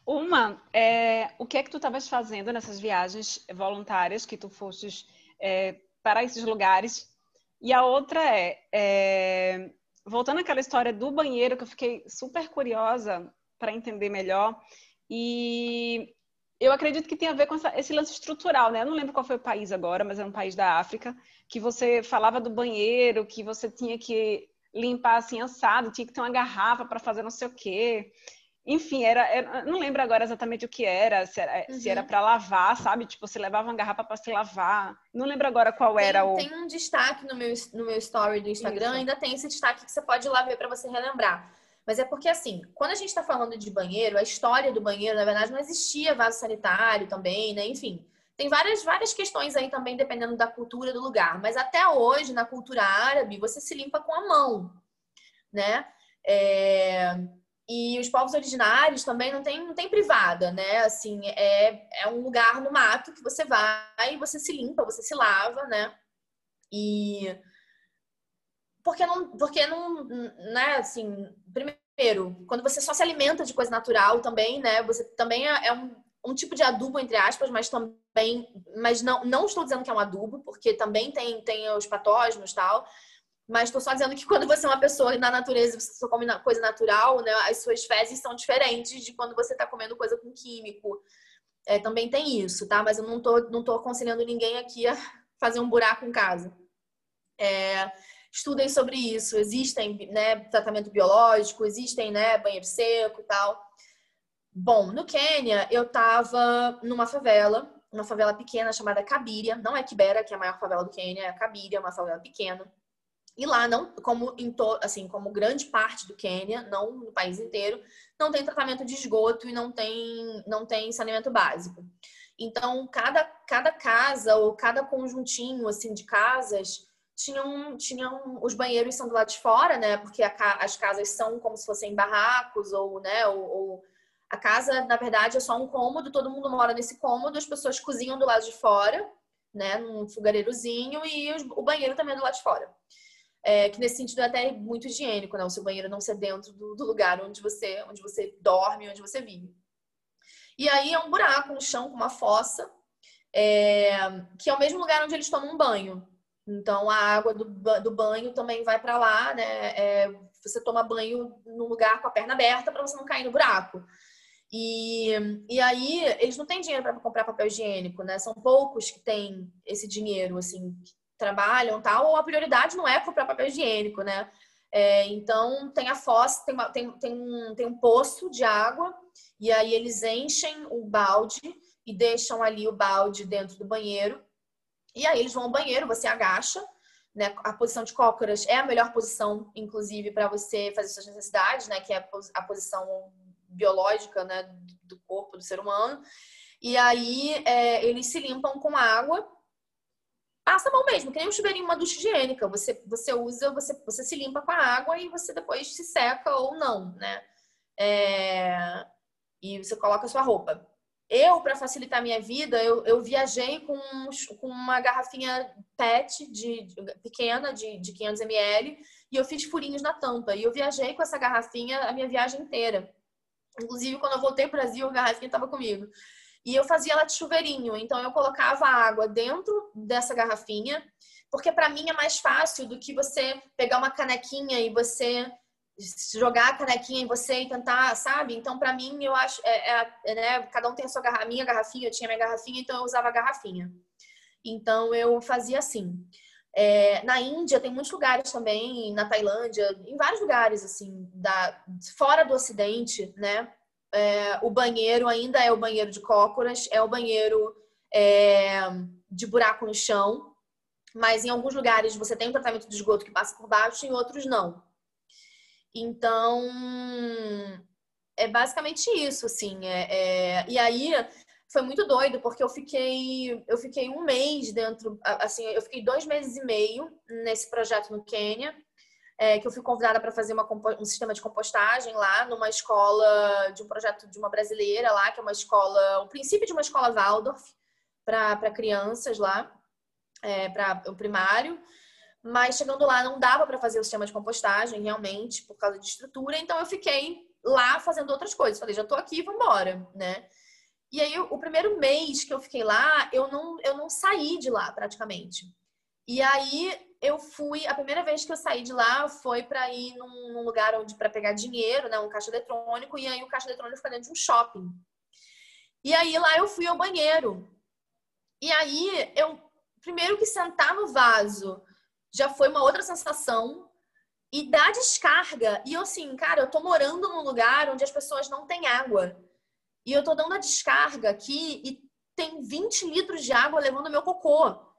Uma é o que é que tu estavas fazendo nessas viagens voluntárias que tu fostes é, para esses lugares? E a outra é, é, voltando àquela história do banheiro, que eu fiquei super curiosa para entender melhor. E eu acredito que tem a ver com essa, esse lance estrutural, né? Eu não lembro qual foi o país agora, mas é um país da África, que você falava do banheiro, que você tinha que limpar assim assado, tinha que ter uma garrafa para fazer não sei o quê. Enfim, era, era, não lembro agora exatamente o que era, se era, uhum. era para lavar, sabe? Tipo, você levava uma garrafa para se lavar. Não lembro agora qual tem, era o. Tem um destaque no meu, no meu story do Instagram, Isso. ainda tem esse destaque que você pode ir lá ver para você relembrar. Mas é porque, assim, quando a gente está falando de banheiro, a história do banheiro, na verdade, não existia vaso sanitário também, né? Enfim, tem várias, várias questões aí também, dependendo da cultura do lugar. Mas até hoje, na cultura árabe, você se limpa com a mão, né? É... E os povos originários também não tem, não tem privada, né? Assim, é, é um lugar no mato que você vai, você se limpa, você se lava, né? E porque não, porque não, né, assim, primeiro, quando você só se alimenta de coisa natural também, né, você também é, é um, um tipo de adubo, entre aspas, mas também, mas não, não estou dizendo que é um adubo, porque também tem, tem os patógenos tal, mas estou só dizendo que quando você é uma pessoa na natureza, você só come coisa natural, né, as suas fezes são diferentes de quando você está comendo coisa com químico. É, também tem isso, tá? Mas eu não tô, não tô aconselhando ninguém aqui a fazer um buraco em casa. É, estudem sobre isso. Existem né, tratamento biológico, existem né, banheiro seco e tal. Bom, no Quênia, eu tava numa favela, uma favela pequena chamada Cabiria. Não é Kibera, que é a maior favela do Quênia, é Cabiria, uma favela pequena. E lá, não, como, em to, assim, como grande parte do Quênia, não no país inteiro, não tem tratamento de esgoto e não tem, não tem saneamento básico. Então, cada, cada casa ou cada conjuntinho assim de casas tinham, tinham os banheiros são do lado de fora, né? Porque a, as casas são como se fossem barracos ou, né? Ou, ou, a casa, na verdade, é só um cômodo, todo mundo mora nesse cômodo, as pessoas cozinham do lado de fora, né? Num fogareirozinho e os, o banheiro também é do lado de fora. É, que nesse sentido é até muito higiênico, né? O seu banheiro não ser dentro do, do lugar onde você, onde você dorme, onde você vive. E aí é um buraco no chão com uma fossa, é, que é o mesmo lugar onde eles tomam banho. Então, a água do, do banho também vai para lá, né? É, você toma banho num lugar com a perna aberta para você não cair no buraco. E, e aí, eles não têm dinheiro para comprar papel higiênico, né? São poucos que têm esse dinheiro, assim, trabalham tal, ou a prioridade não é comprar papel higiênico, né? É, então, tem a fossa, tem, uma, tem, tem, um, tem um poço de água, e aí eles enchem o balde e deixam ali o balde dentro do banheiro e aí eles vão ao banheiro, você agacha, né? A posição de cócoras é a melhor posição, inclusive, para você fazer suas necessidades, né? Que é a posição biológica, né? Do corpo do ser humano. E aí é, eles se limpam com água. Passa a mão mesmo, que nem um chuveirinho, uma ducha higiênica. Você, você usa, você, você se limpa com a água e você depois se seca ou não, né? É... E você coloca a sua roupa. Eu, para facilitar a minha vida, eu, eu viajei com, com, uma garrafinha PET de, de pequena, de, de 500 ml, e eu fiz furinhos na tampa. E eu viajei com essa garrafinha a minha viagem inteira. Inclusive, quando eu voltei para o Brasil, a garrafinha estava comigo. E eu fazia ela de chuveirinho. Então, eu colocava água dentro dessa garrafinha, porque para mim é mais fácil do que você pegar uma canequinha e você jogar a canequinha em você e tentar, sabe? Então, para mim, eu acho, é, é, é, né? Cada um tem a sua garrafinha, minha garrafinha, eu tinha minha garrafinha, então eu usava a garrafinha. Então, eu fazia assim. É, na Índia tem muitos lugares também, na Tailândia, em vários lugares assim, da, fora do Ocidente, né? É, o banheiro ainda é o banheiro de cócoras, é o banheiro é, de buraco no chão, mas em alguns lugares você tem um tratamento de esgoto que passa por baixo, em outros não. Então, é basicamente isso, assim. É, é... E aí foi muito doido, porque eu fiquei, eu fiquei um mês dentro, assim, eu fiquei dois meses e meio nesse projeto no Quênia, é, que eu fui convidada para fazer uma, um sistema de compostagem lá numa escola de um projeto de uma brasileira lá, que é uma escola, o princípio de uma escola Waldorf para crianças lá, é, para o primário. Mas chegando lá não dava para fazer o sistema de compostagem realmente por causa de estrutura, então eu fiquei lá fazendo outras coisas. Falei, já estou aqui, vamos embora, né? E aí o primeiro mês que eu fiquei lá, eu não eu não saí de lá praticamente. E aí eu fui, a primeira vez que eu saí de lá foi para ir num, num, lugar onde para pegar dinheiro, né, um caixa eletrônico, e aí o caixa eletrônico fica dentro de um shopping. E aí lá eu fui ao banheiro. E aí eu primeiro que sentar no vaso já foi uma outra sensação. E dá descarga. E eu, assim, cara, eu tô morando num lugar onde as pessoas não têm água. E eu tô dando a descarga aqui e tem 20 litros de água levando meu cocô.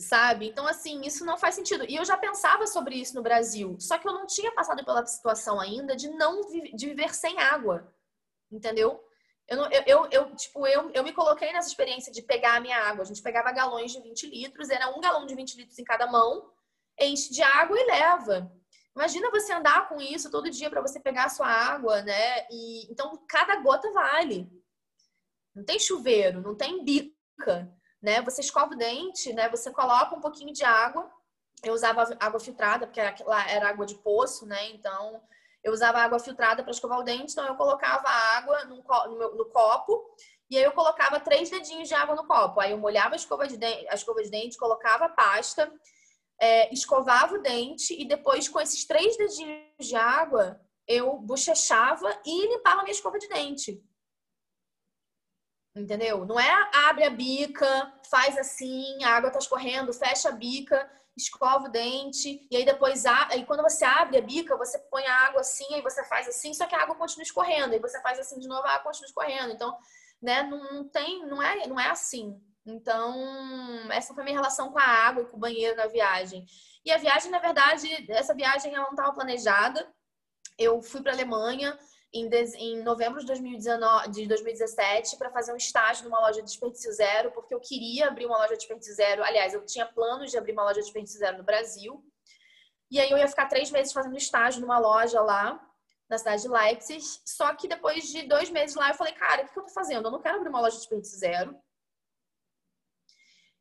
Sabe? Então, assim, isso não faz sentido. E eu já pensava sobre isso no Brasil, só que eu não tinha passado pela situação ainda de não de viver sem água, entendeu? Eu, não, eu, eu, eu, tipo, eu, eu me coloquei nessa experiência de pegar a minha água. A gente pegava galões de 20 litros, era um galão de 20 litros em cada mão, enche de água e leva. Imagina você andar com isso todo dia para você pegar a sua água, né? E então cada gota vale. Não tem chuveiro, não tem bica né? Você escova o dente, né? Você coloca um pouquinho de água. Eu usava água filtrada, porque era, era água de poço, né? Então, eu usava água filtrada para escovar o dente, então eu colocava água no, no, no, copo e aí eu colocava três dedinhos de água no copo. Aí eu molhava a escova de dente, a escova de dente colocava a pasta, é, escovava o dente e depois com esses três dedinhos de água eu bochechava e limpava a minha escova de dente. Entendeu? Não é abre a bica, faz assim, a água tá escorrendo, fecha a bica, escova o dente, e aí depois, aí quando você abre a bica, você põe a água assim, aí você faz assim, só que a água continua escorrendo, aí você faz assim de novo, a água continua escorrendo. Então, né, não tem, não é, não é assim. Então, essa foi a minha relação com a água e com o banheiro na viagem. E a viagem, na verdade, essa viagem ela não estava planejada. Eu fui para a Alemanha, em, em novembro de, 2019, de 2017 para fazer um estágio numa loja de desperdício zero, porque eu queria abrir uma loja de desperdício zero. Aliás, eu tinha planos de abrir uma loja de desperdício zero no Brasil. E aí eu ia ficar três meses fazendo estágio numa loja lá, na cidade de Leipzig. Só que depois de dois meses lá, eu falei, cara, o que eu tô fazendo? Eu não quero abrir uma loja de desperdício zero.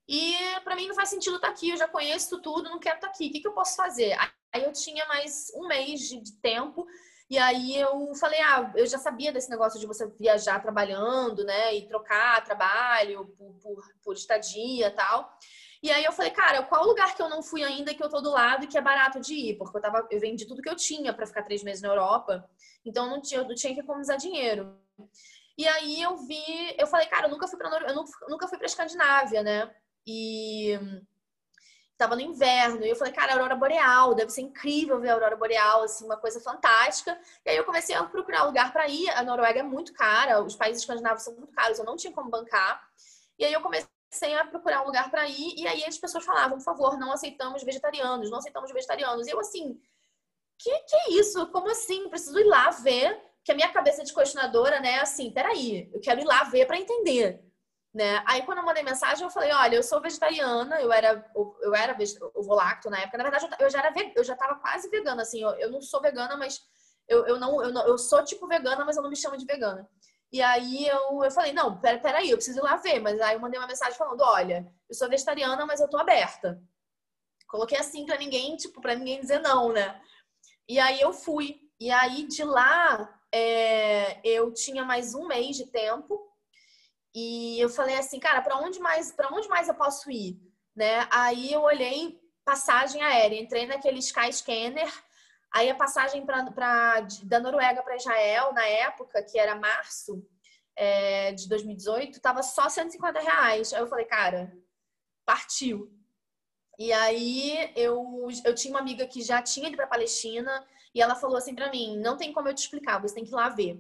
E para mim não faz sentido estar tá aqui, eu já conheço tudo, não quero estar tá aqui. O que, que eu posso fazer? Aí eu tinha mais um mês de tempo e aí eu falei, ah, eu já sabia desse negócio de você viajar trabalhando, né? E trocar trabalho por, por, por estadia tal. E aí eu falei, cara, qual lugar que eu não fui ainda que eu tô do lado e que é barato de ir? Porque eu tava, eu vendi tudo que eu tinha para ficar três meses na Europa. Então eu não tinha, eu não tinha que economizar dinheiro. E aí eu vi, eu falei, cara, eu nunca fui para eu nunca, nunca fui para Escandinávia, né? E Tava no inverno, e eu falei, cara, aurora boreal, deve ser incrível ver a aurora boreal, assim, uma coisa fantástica. E aí eu comecei a procurar lugar para ir. A Noruega é muito cara, os países escandinavos são muito caros, eu não tinha como bancar. E aí eu comecei a procurar um lugar para ir, e aí as pessoas falavam, por favor, não aceitamos vegetarianos, não aceitamos vegetarianos. E eu assim, que que é isso? Como assim? Preciso ir lá ver, que a minha cabeça de questionadora, né, assim, peraí, eu quero ir lá ver para entender né? Aí quando eu mandei mensagem, eu falei, olha, eu sou vegetariana, eu era eu era ovo lacto na época. Na verdade, eu já era eu já tava quase vegana assim. Eu, eu não sou vegana, mas eu, eu não eu não eu sou tipo vegana, mas eu não me chamo de vegana. E aí eu, eu falei, não, pera, peraí, eu preciso ir lá ver. Mas aí eu mandei uma mensagem falando, olha, eu sou vegetariana, mas eu tô aberta. Coloquei assim para ninguém, tipo, para ninguém dizer não, né? E aí eu fui. E aí de lá é, eu tinha mais um mês de tempo e eu falei assim, cara, para onde mais, para onde mais eu posso ir, né? Aí eu olhei passagem aérea, entrei naquele Sky Scanner, aí a passagem pra da Noruega para Israel na época, que era março é, de 2018, tava só 150 reais. Aí eu falei, cara, partiu. E aí eu, eu tinha uma amiga que já tinha ido para Palestina e ela falou assim para mim, não tem como eu te explicar, você tem que ir lá ver.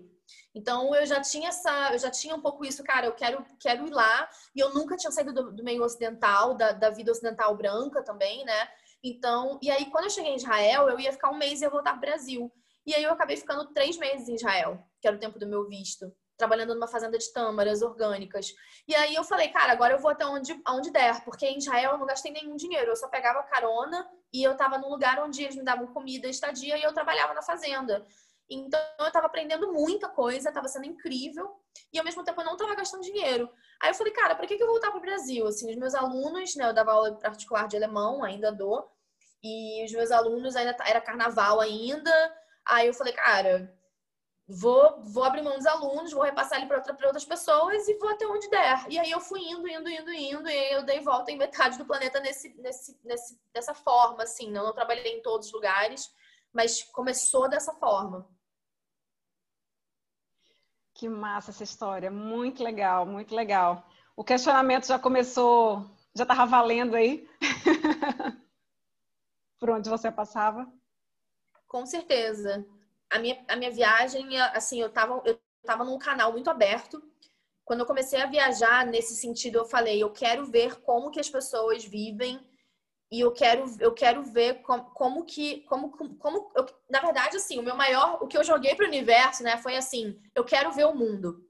Então eu já tinha essa, eu já tinha um pouco isso, cara, eu quero, quero ir lá, e eu nunca tinha saído do, do meio ocidental, da, da vida ocidental branca também, né? Então, e aí quando eu cheguei em Israel, eu ia ficar um mês e ia voltar pro Brasil. E aí eu acabei ficando três meses em Israel, que era o tempo do meu visto, trabalhando numa fazenda de tâmaras orgânicas. E aí eu falei, cara, agora eu vou até onde, onde der, porque em Israel eu não gastei nenhum dinheiro, eu só pegava carona e eu tava num lugar onde eles me davam comida, estadia e eu trabalhava na fazenda. Então eu estava aprendendo muita coisa, estava sendo incrível e ao mesmo tempo eu não estava gastando dinheiro. Aí eu falei, cara, para que, eu voltar para o Brasil? Assim, os meus alunos, né, eu dava aula particular de alemão, ainda dou, e os meus alunos ainda era carnaval ainda. Aí eu falei, cara, vou, vou abrir mão dos alunos, vou repassar ele para outra, outras pessoas e vou até onde der. E aí eu fui indo, indo, indo, indo, e eu dei volta em metade do planeta nesse, nesse, nesse, dessa forma, assim. Não, não trabalhei em todos os lugares, mas começou dessa forma. Que massa essa história, muito legal, muito legal. O questionamento já começou, já estava valendo aí? Por onde você passava? Com certeza. A minha, a minha viagem, assim, eu estava eu tava num canal muito aberto. Quando eu comecei a viajar nesse sentido, eu falei, eu quero ver como que as pessoas vivem e eu quero, eu quero ver como, como que, como, como eu, na verdade, assim, o meu maior, o que eu joguei para o universo, né, foi assim, eu quero ver o mundo.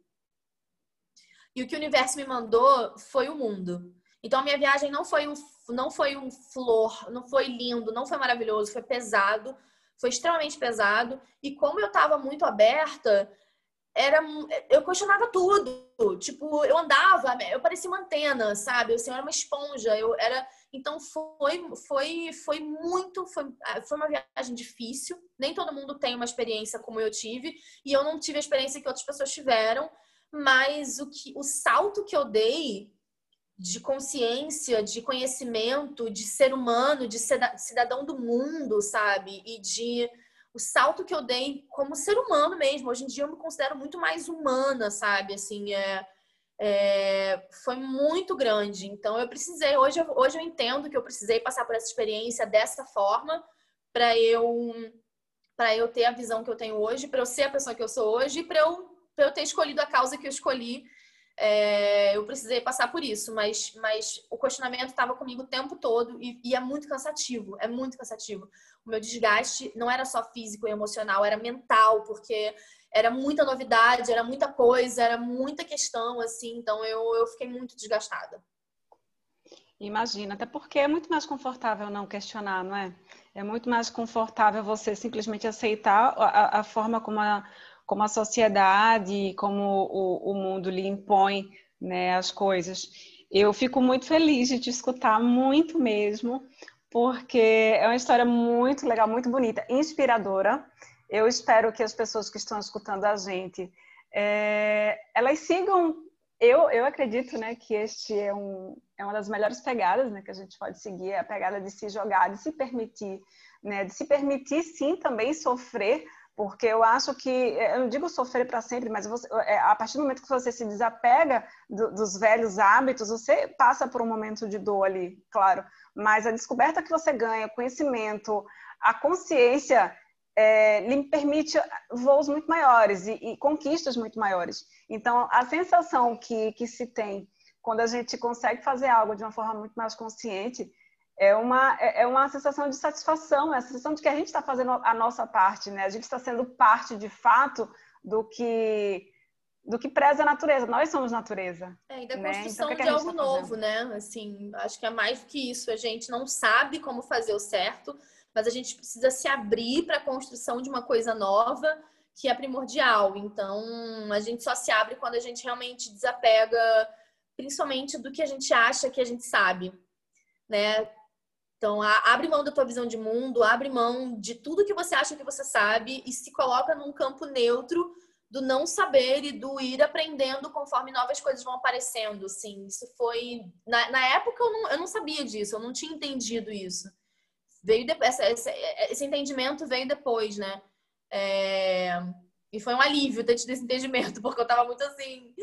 E o que o universo me mandou foi o mundo. Então, a minha viagem não foi um, não foi um flor, não foi lindo, não foi maravilhoso, foi pesado, foi extremamente pesado. E como eu estava muito aberta, era eu questionava tudo. Tipo, eu andava, eu parecia uma antena, sabe? Assim, eu era uma esponja. Eu era então foi foi foi muito foi, ah, foi uma viagem difícil. Nem todo mundo tem uma experiência como eu tive e eu não tive a experiência que outras pessoas tiveram, mas o que o salto que eu dei de consciência, de conhecimento, de ser humano, de cidadão do mundo, sabe? E de o salto que eu dei como ser humano mesmo. Hoje em dia eu me considero muito mais humana, sabe? Assim, é, é, foi muito grande. Então eu precisei, hoje, hoje eu entendo que eu precisei passar por essa experiência dessa forma para eu para eu ter a visão que eu tenho hoje, para eu ser a pessoa que eu sou hoje, para eu, eu ter escolhido a causa que eu escolhi é, eu precisei passar por isso, mas, mas o questionamento estava comigo o tempo todo e, e, é muito cansativo, é muito cansativo. O meu desgaste não era só físico e emocional, era mental, porque era muita novidade, era muita coisa, era muita questão, assim, então eu, eu fiquei muito desgastada. Imagina, até porque é muito mais confortável não questionar, não é? É muito mais confortável você simplesmente aceitar a, a forma como a como a sociedade, como o, o mundo lhe impõe né, as coisas. Eu fico muito feliz de te escutar, muito mesmo, porque é uma história muito legal, muito bonita, inspiradora. Eu espero que as pessoas que estão escutando a gente, é, elas sigam. Eu, eu acredito né, que este é, um, é uma das melhores pegadas né, que a gente pode seguir, é a pegada de se jogar, de se permitir, né, de se permitir sim também sofrer porque eu acho que, é, eu não digo sofrer para sempre, mas você, é, a partir do momento que você se desapega do, dos velhos hábitos, você passa por um momento de dor ali, claro. Mas a descoberta que você ganha, o conhecimento, a consciência é, lhe permite voos muito maiores e, e, conquistas muito maiores. Então, a sensação que, que se tem quando a gente consegue fazer algo de uma forma muito mais consciente é uma, é, é uma sensação de satisfação, é a sensação de que a gente está fazendo a nossa parte, né? A gente está sendo parte, de fato, do que do que preza a natureza. Nós somos natureza. É, e da né? construção então, que que de algo tá novo, né? Assim, acho que é mais do que isso. A gente não sabe como fazer o certo, mas a gente precisa se abrir para a construção de uma coisa nova que é primordial. Então, a gente só se abre quando a gente realmente desapega, principalmente do que a gente acha que a gente sabe, né? Então, abre mão da tua visão de mundo, abre mão de tudo que você acha que você sabe e se coloca num campo neutro do não saber e do ir aprendendo conforme novas coisas vão aparecendo. Assim, isso foi. Na, na época eu não, eu não sabia disso, eu não tinha entendido isso. Veio de, essa, esse, esse entendimento veio depois, né? É, e foi um alívio ter tido esse entendimento, porque eu tava muito assim.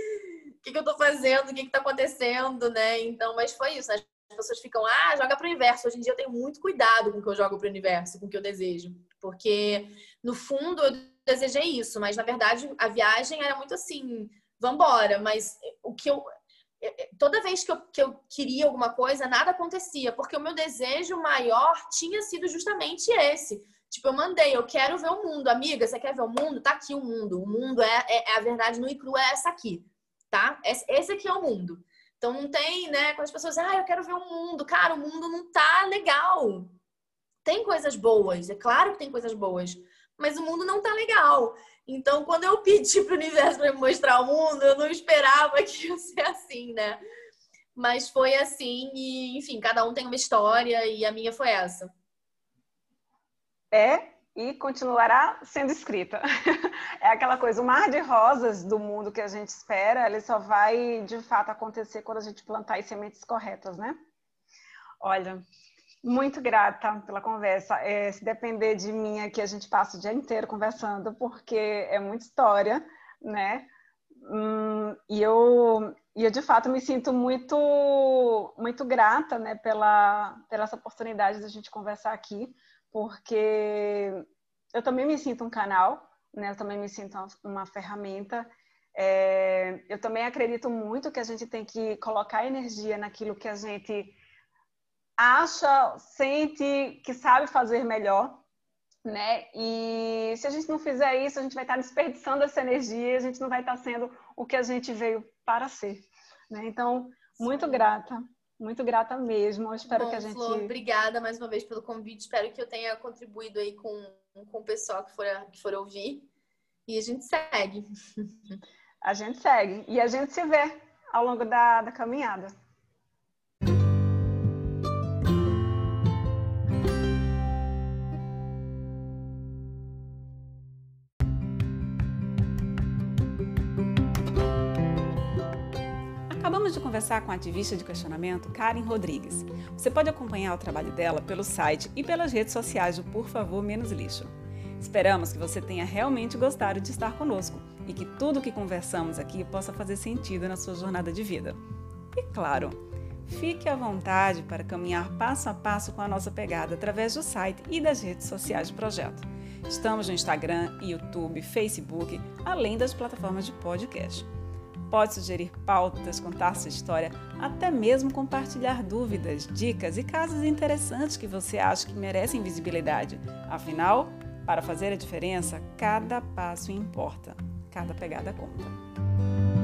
O que, que eu tô fazendo? O que, que tá acontecendo, né? Então, mas foi isso. Né? as pessoas ficam, ah, joga para o universo. Hoje em dia eu tenho muito cuidado com o que eu jogo para o universo, com o que eu desejo. Porque, no fundo, eu desejei isso, mas na verdade a viagem era muito assim, vambora. Mas o que eu. Toda vez que eu, que eu queria alguma coisa, nada acontecia, porque o meu desejo maior tinha sido justamente esse. Tipo, eu mandei, eu quero ver o mundo. Amiga, você quer ver o mundo? Tá aqui o mundo. O mundo é, é, é a verdade no e cru, é essa aqui, tá? Esse aqui é o mundo. Então não tem, né? Quando as pessoas, ah, eu quero ver o mundo. Cara, o mundo não tá legal. Tem coisas boas, é claro que tem coisas boas, mas o mundo não tá legal. Então, quando eu pedi pro universo para me mostrar o mundo, eu não esperava que ia ser assim, né? Mas foi assim, e enfim, cada um tem uma história e a minha foi essa. É e continuará sendo escrita. é aquela coisa, o mar de rosas do mundo que a gente espera, ele só vai de fato acontecer quando a gente plantar as sementes corretas, né? Olha, muito grata pela conversa. É, se depender de mim aqui, a gente passa o dia inteiro conversando, porque é muita história, né? Hum, e eu, e eu de fato me sinto muito, muito grata, né, pela, pela essa oportunidade da gente conversar aqui porque eu também me sinto um canal, né? Eu também me sinto uma ferramenta. É, eu também acredito muito que a gente tem que colocar energia naquilo que a gente acha, sente que sabe fazer melhor, né? E se a gente não fizer isso, a gente vai estar desperdiçando essa energia, a gente não vai estar sendo o que a gente veio para ser, né? Então, muito Sim. grata, muito grata mesmo. Eu espero Bom, que a gente. Flor, obrigada mais uma vez pelo convite. Espero que eu tenha contribuído aí com, com o pessoal que for, que for ouvir. E a gente segue. A gente segue. E a gente se vê ao longo da, da caminhada. Acabamos de conversar com a ativista de questionamento Karen Rodrigues. Você pode acompanhar o trabalho dela pelo site e pelas redes sociais do Por Favor Menos Lixo. Esperamos que você tenha realmente gostado de estar conosco e que tudo o que conversamos aqui possa fazer sentido na sua jornada de vida. E claro, fique à vontade para caminhar passo a passo com a nossa pegada através do site e das redes sociais do projeto. Estamos no Instagram, YouTube, Facebook, além das plataformas de podcast. Pode sugerir pautas, contar sua história, até mesmo compartilhar dúvidas, dicas e casos interessantes que você acha que merecem visibilidade. Afinal, para fazer a diferença, cada passo importa, cada pegada conta.